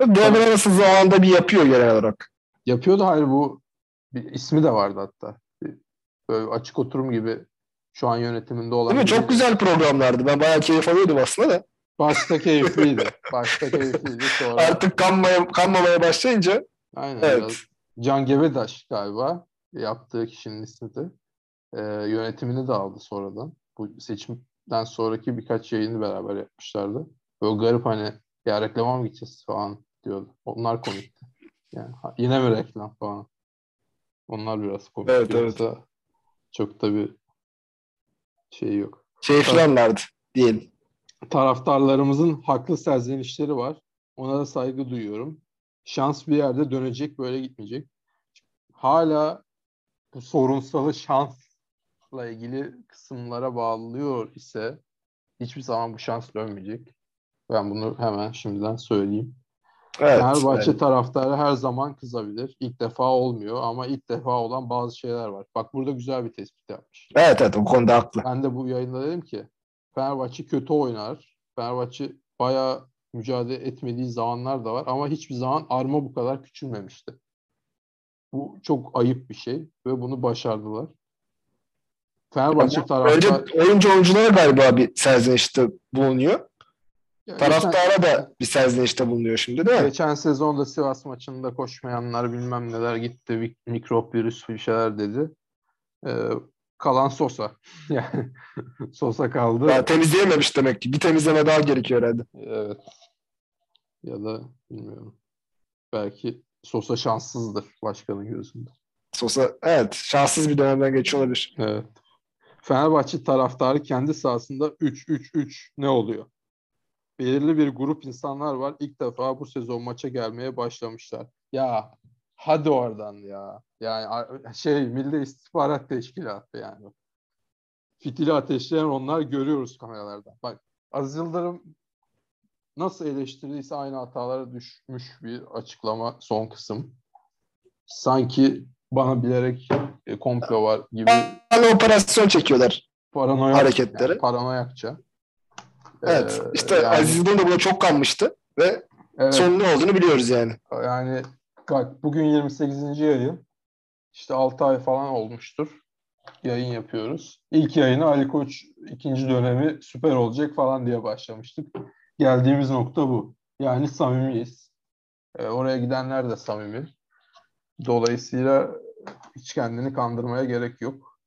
Doğru arası zamanında bir yapıyor genel olarak. Yapıyordu hayır bu bir ismi de vardı hatta. Böyle açık oturum gibi şu an yönetiminde olan. Değil mi? Çok güzel programlardı. Ben bayağı keyif alıyordum aslında da. Başta keyifliydi. Başta keyifliydi. Sonra Artık kanmaya, kanmamaya başlayınca aynen evet. Can Gevedaş galiba yaptığı kişinin ismi de. Ee, yönetimini de aldı sonradan. Bu seçimden sonraki birkaç yayını beraber yapmışlardı. Böyle garip hani ya reklama mı gideceğiz falan diyordu. Onlar komikti. Yani yine mi reklam falan. Onlar biraz komik. Evet, evet. Çok da bir şey yok. falanlardı diyelim. taraftarlarımızın haklı serzenişleri var. Ona da saygı duyuyorum. Şans bir yerde dönecek böyle gitmeyecek. Hala bu sorunsalı şans tarafla ilgili kısımlara bağlıyor ise hiçbir zaman bu şans dönmeyecek. Ben bunu hemen şimdiden söyleyeyim. Evet. Fenerbahçe yani taraftarı her zaman kızabilir. İlk defa olmuyor ama ilk defa olan bazı şeyler var. Bak burada güzel bir tespit yapmış. evet evet o konuda haklı. Ben de bu yayında dedim ki Fenerbahçe kötü oynar. Fenerbahçe bayağı mücadele etmediği zamanlar da var ama hiçbir zaman arma bu kadar küçülmemişti. Bu çok ayıp bir şey ve bunu başardılar. Fenerbahçe taraftar Önce oyuncu oyunculara galiba bir serzenişte bulunuyor. Ya Taraftara da bir serzenişte bulunuyor şimdi değil mi? Geçen sezonda Sivas maçında koşmayanlar bilmem neler gitti. Mikrop, virüs bir şeyler dedi. Ee, kalan Sosa. Yani Sosa kaldı. Ya, temizleyememiş demek ki. Bir temizleme daha gerekiyor herhalde. Evet. Ya da bilmiyorum. Belki Sosa şanssızdır başkanın gözünde. Sosa evet şanssız bir dönemden geçiyor olabilir. Evet. Fenerbahçe taraftarı kendi sahasında 3-3-3 ne oluyor? Belirli bir grup insanlar var. İlk defa bu sezon maça gelmeye başlamışlar. Ya hadi oradan ya. Yani şey Milli İstihbarat Teşkilatı yani. Fitili ateşleyen onlar görüyoruz kameralardan. Bak Aziz Yıldırım nasıl eleştirdiyse aynı hatalara düşmüş bir açıklama son kısım. Sanki bana bilerek e, komplo var gibi operasyon çekiyorlar. paranoyak Hareketleri. yani paranoyakça. Evet. Ee, işte yani, Aziz Yıldırım da buna çok kanmıştı ve evet, sonun ne olduğunu biliyoruz yani. yani bak bugün 28. yayın. İşte 6 ay falan olmuştur. Yayın yapıyoruz. İlk yayını Ali Koç ikinci dönemi süper olacak falan diye başlamıştık. Geldiğimiz nokta bu. Yani samimiyiz. Ee, oraya gidenler de samimi. Dolayısıyla hiç kendini kandırmaya gerek yok.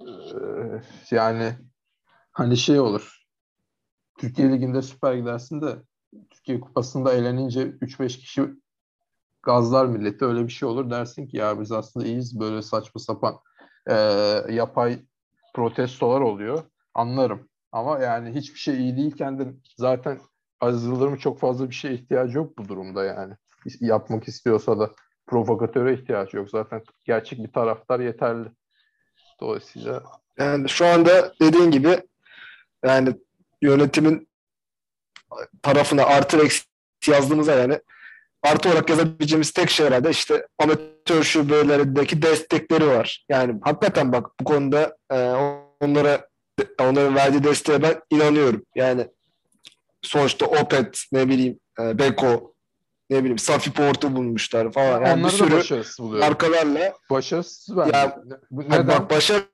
Ee, yani hani şey olur. Türkiye Ligi'nde süper gidersin de Türkiye Kupası'nda eğlenince 3-5 kişi gazlar milleti öyle bir şey olur dersin ki ya biz aslında iyiyiz böyle saçma sapan e, yapay protestolar oluyor. Anlarım. Ama yani hiçbir şey iyi değilken de zaten Aziz Yıldırım'ın çok fazla bir şeye ihtiyacı yok bu durumda yani. Yapmak istiyorsa da provokatöre ihtiyacı yok. Zaten gerçek bir taraftar yeterli. Dolayısıyla Yani şu anda dediğin gibi yani yönetimin tarafına artı eksi yazdığımızda yani artı olarak yazabileceğimiz tek şey herhalde işte amatör şubelerindeki destekleri var. Yani hakikaten bak bu konuda e, onlara onların verdiği desteğe ben inanıyorum. Yani sonuçta Opet ne bileyim e, Beko ne bileyim Safi Port'u bulmuşlar falan. Yani bir onları da sürü başarısız buluyorum. markalarla Başarısız bence. Ya, Bu Hani neden? bak başarılı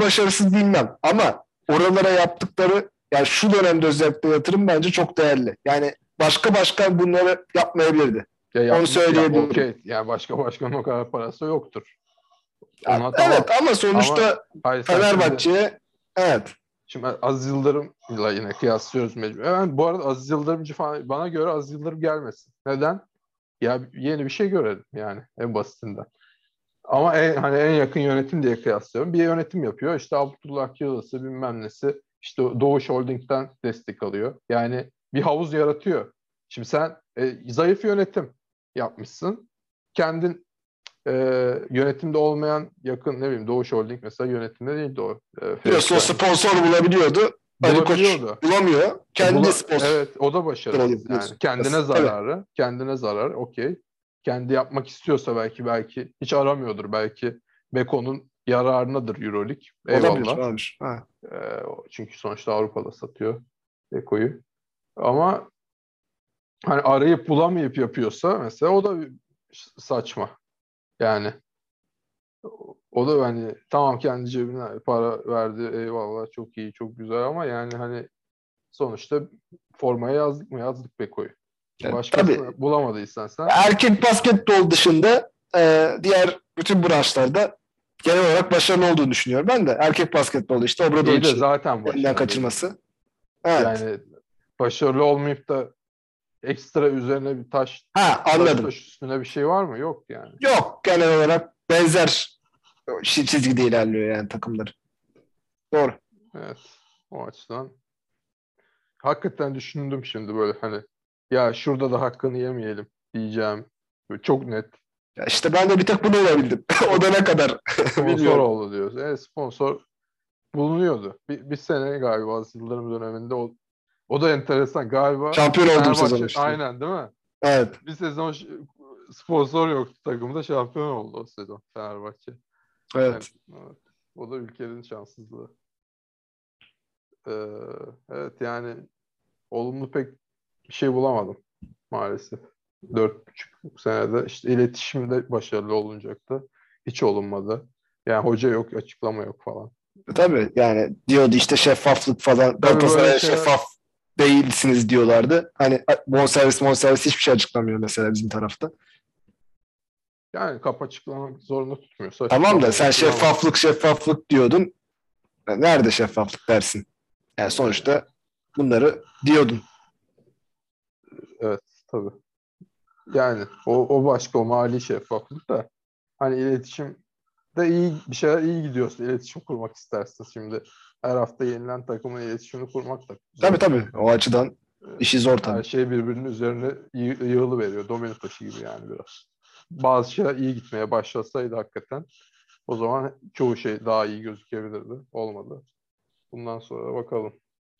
başarısız bilmem ama oralara yaptıkları yani şu dönemde özellikle yatırım bence çok değerli. Yani başka başkan bunları yapmayabilirdi. Ya yapmış- ya söyleyebilirim. okey. Yani başka başkanın o kadar parası yoktur. Ya, Ona tamam. evet ama sonuçta şimdi- Fenerbahçe'ye evet Şimdi Aziz Yıldırım'la yine kıyaslıyoruz mecbur. Ben bu arada Aziz Yıldırımcı falan bana göre Aziz Yıldırım gelmesin. Neden? Ya yeni bir şey görelim yani en basitinden. Ama en, hani en yakın yönetim diye kıyaslıyorum. Bir yönetim yapıyor. İşte Abdullah Yıldız'ı bilmem nesi işte Doğuş Holding'den destek alıyor. Yani bir havuz yaratıyor. Şimdi sen e, zayıf yönetim yapmışsın. Kendin e, yönetimde olmayan yakın ne bileyim Doğuş Holding mesela yönetimde değildi o. E, biliyorsun o sponsor bulabiliyordu. Ali Koç bulamıyor. Kendi Bula- sponsor. Evet o da oluyor, Yani kendine Evet. zararı. Kendine zarar okey. Kendi yapmak istiyorsa belki belki hiç aramıyordur. Belki Beko'nun yararınadır Euroleague. Olabilir, Eyvallah. olabilir. Ha. Ee, o- çünkü sonuçta Avrupa'da satıyor Beko'yu. Ama hani arayıp bulamayıp yapıyorsa mesela o da saçma. Yani o da hani tamam kendi cebine para verdi eyvallah çok iyi çok güzel ama yani hani sonuçta formaya yazdık mı yazdık Beko'yu. Evet, Başkasını tabii. bulamadıysan sen Erkek basketbol dışında e, diğer bütün branşlarda genel olarak başarılı olduğunu düşünüyorum. Ben de erkek basketbolu işte iyi de zaten elinden kaçırması. Evet. Yani başarılı olmayıp da ekstra üzerine bir taş, ha anladım. taş üstüne bir şey var mı? Yok yani. Yok genel olarak benzer çi- çizgide ilerliyor yani takımlar. Doğru. Evet. O açıdan hakikaten düşündüm şimdi böyle hani ya şurada da hakkını yemeyelim diyeceğim. Böyle çok net. Ya işte ben de bir tek bunu olabildim. o da ne kadar Sponsor oldu diyoruz. Evet sponsor bulunuyordu. Bir, bir sene galiba Yıldırım döneminde o, o da enteresan galiba. Şampiyon Fenerbahçe- sezon işte. Aynen değil mi? Evet. Bir sezon sponsor yoktu takımda şampiyon oldu o sezon Fenerbahçe. Evet. Evet. O da ülkenin şanssızlığı. Ee, evet yani olumlu pek bir şey bulamadım maalesef. Dört buçuk senede işte iletişimde başarılı olunacaktı. Hiç olunmadı. Yani hoca yok, açıklama yok falan. Tabii yani diyordu işte şeffaflık falan. Galatasaray'a şeyler- şeffaf değilsiniz diyorlardı. Hani bonservis bonservis hiçbir şey açıklamıyor mesela bizim tarafta. Yani kap açıklamak zorunda tutmuyorsa. Tamam da sen şeffaflık şeffaflık diyordun. Nerede şeffaflık dersin? Yani sonuçta bunları diyordun. Evet tabii. Yani o, o başka o mali şeffaflık da hani iletişim de iyi bir şeyler iyi gidiyorsa iletişim kurmak istersin şimdi. Her hafta yenilen takımın iletişimini kurmak da zor. Tabii tabii. O açıdan işi zor Her tabii. şey birbirinin üzerine yı- yığılı veriyor. Domino taşı gibi yani biraz. Bazı şeyler iyi gitmeye başlasaydı hakikaten o zaman çoğu şey daha iyi gözükebilirdi. Olmadı. Bundan sonra bakalım.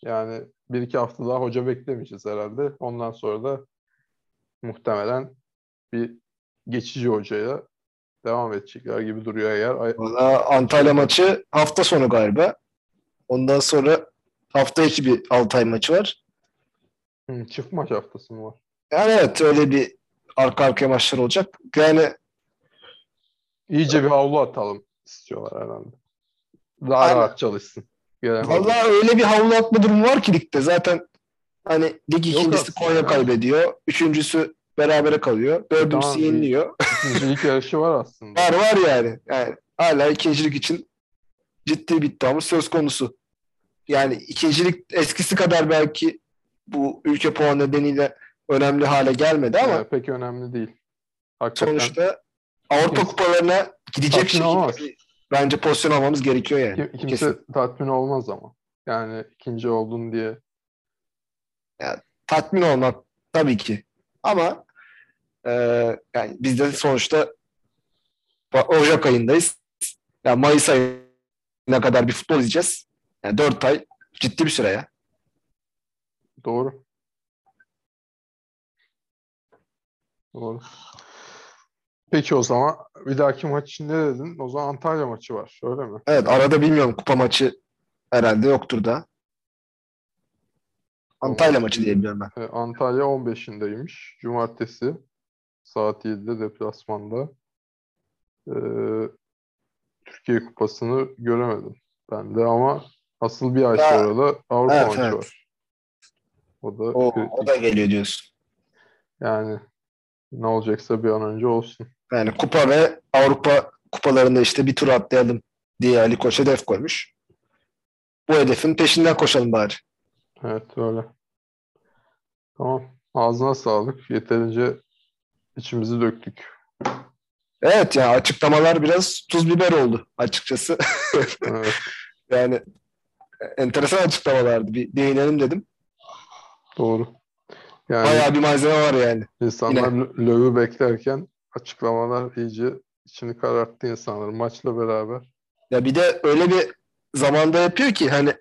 Yani bir iki hafta daha hoca beklemeyeceğiz herhalde. Ondan sonra da muhtemelen bir geçici hocaya devam edecekler gibi duruyor eğer. Valla Antalya maçı hafta sonu galiba. Ondan sonra hafta içi bir Altay maçı var. Hı, çift maç haftası mı var? Yani evet öyle bir arka arkaya maçlar olacak. Yani İyice bir havlu atalım istiyorlar herhalde. Daha Aynen. rahat çalışsın. Vallahi öyle bir havlu atma durumu var ki ligde. Zaten hani lig ikincisi Konya ya. kaybediyor. Üçüncüsü berabere kalıyor. Dördüncüsü Tamam, yeniliyor. İkincilik yarışı var aslında. Var var yani. yani. Hala ikincilik için ciddi bir iddiamız söz konusu. Yani ikincilik eskisi kadar belki bu ülke puanı nedeniyle önemli hale gelmedi ama Ee, pek önemli değil. Hakikaten sonuçta Avrupa Kimse- kupalarına gidecek şekilde olmaz. bence pozisyon almamız gerekiyor yani. kim- kimse Kesin. tatmin olmaz ama. Yani ikinci oldun diye. Tatmin olmak tabii ki. Ama e, yani biz de sonuçta Ocak ayındayız. Yani Mayıs ayına kadar bir futbol izleyeceğiz. Yani 4 ay ciddi bir süre ya. Doğru. Doğru. Peki o zaman bir dahaki maç için ne dedin? O zaman Antalya maçı var. Öyle mi? Evet arada bilmiyorum kupa maçı herhalde yoktur da. Antalya maçı diye biliyorum ben. Ee, Antalya 15'indeymiş. Cumartesi saat 7'de deplasmanda. Ee, Türkiye Kupası'nı göremedim ben de ama asıl bir ay sonra da Avrupa evet, maçı evet. var. O da O, kritik. o da geliyor diyorsun. Yani ne olacaksa bir an önce olsun. Yani kupa ve Avrupa kupalarında işte bir tur atlayalım diye Ali Koç hedef koymuş. Bu hedefin peşinden koşalım bari. Evet öyle. Tamam. Ağzına sağlık. Yeterince içimizi döktük. Evet ya açıklamalar biraz tuz biber oldu açıkçası. Evet, yani enteresan açıklamalardı. Bir değinelim dedim. doğru. Yani Bayağı bir malzeme var yani. insanlar lö- löw'ü beklerken açıklamalar iyice içini kararttı insanların maçla beraber. Ya bir de öyle bir zamanda yapıyor ki hani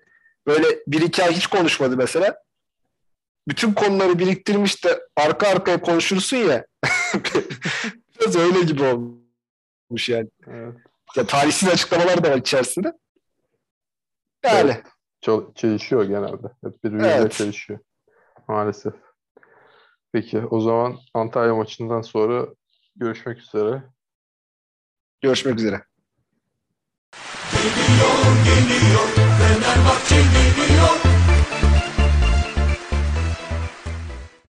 böyle bir iki ay hiç konuşmadı mesela. Bütün konuları biriktirmiş de arka arkaya konuşursun ya. Biraz öyle gibi olmuş yani. Evet. Ya tarihsiz açıklamalar da var içerisinde. Yani Çel- çelişiyor genelde. Hep birbiriyle Evet. çelişiyor. Maalesef. Peki o zaman Antalya maçından sonra görüşmek üzere. görüşmek üzere. Geliyor geliyor Fenerbahçe geliyor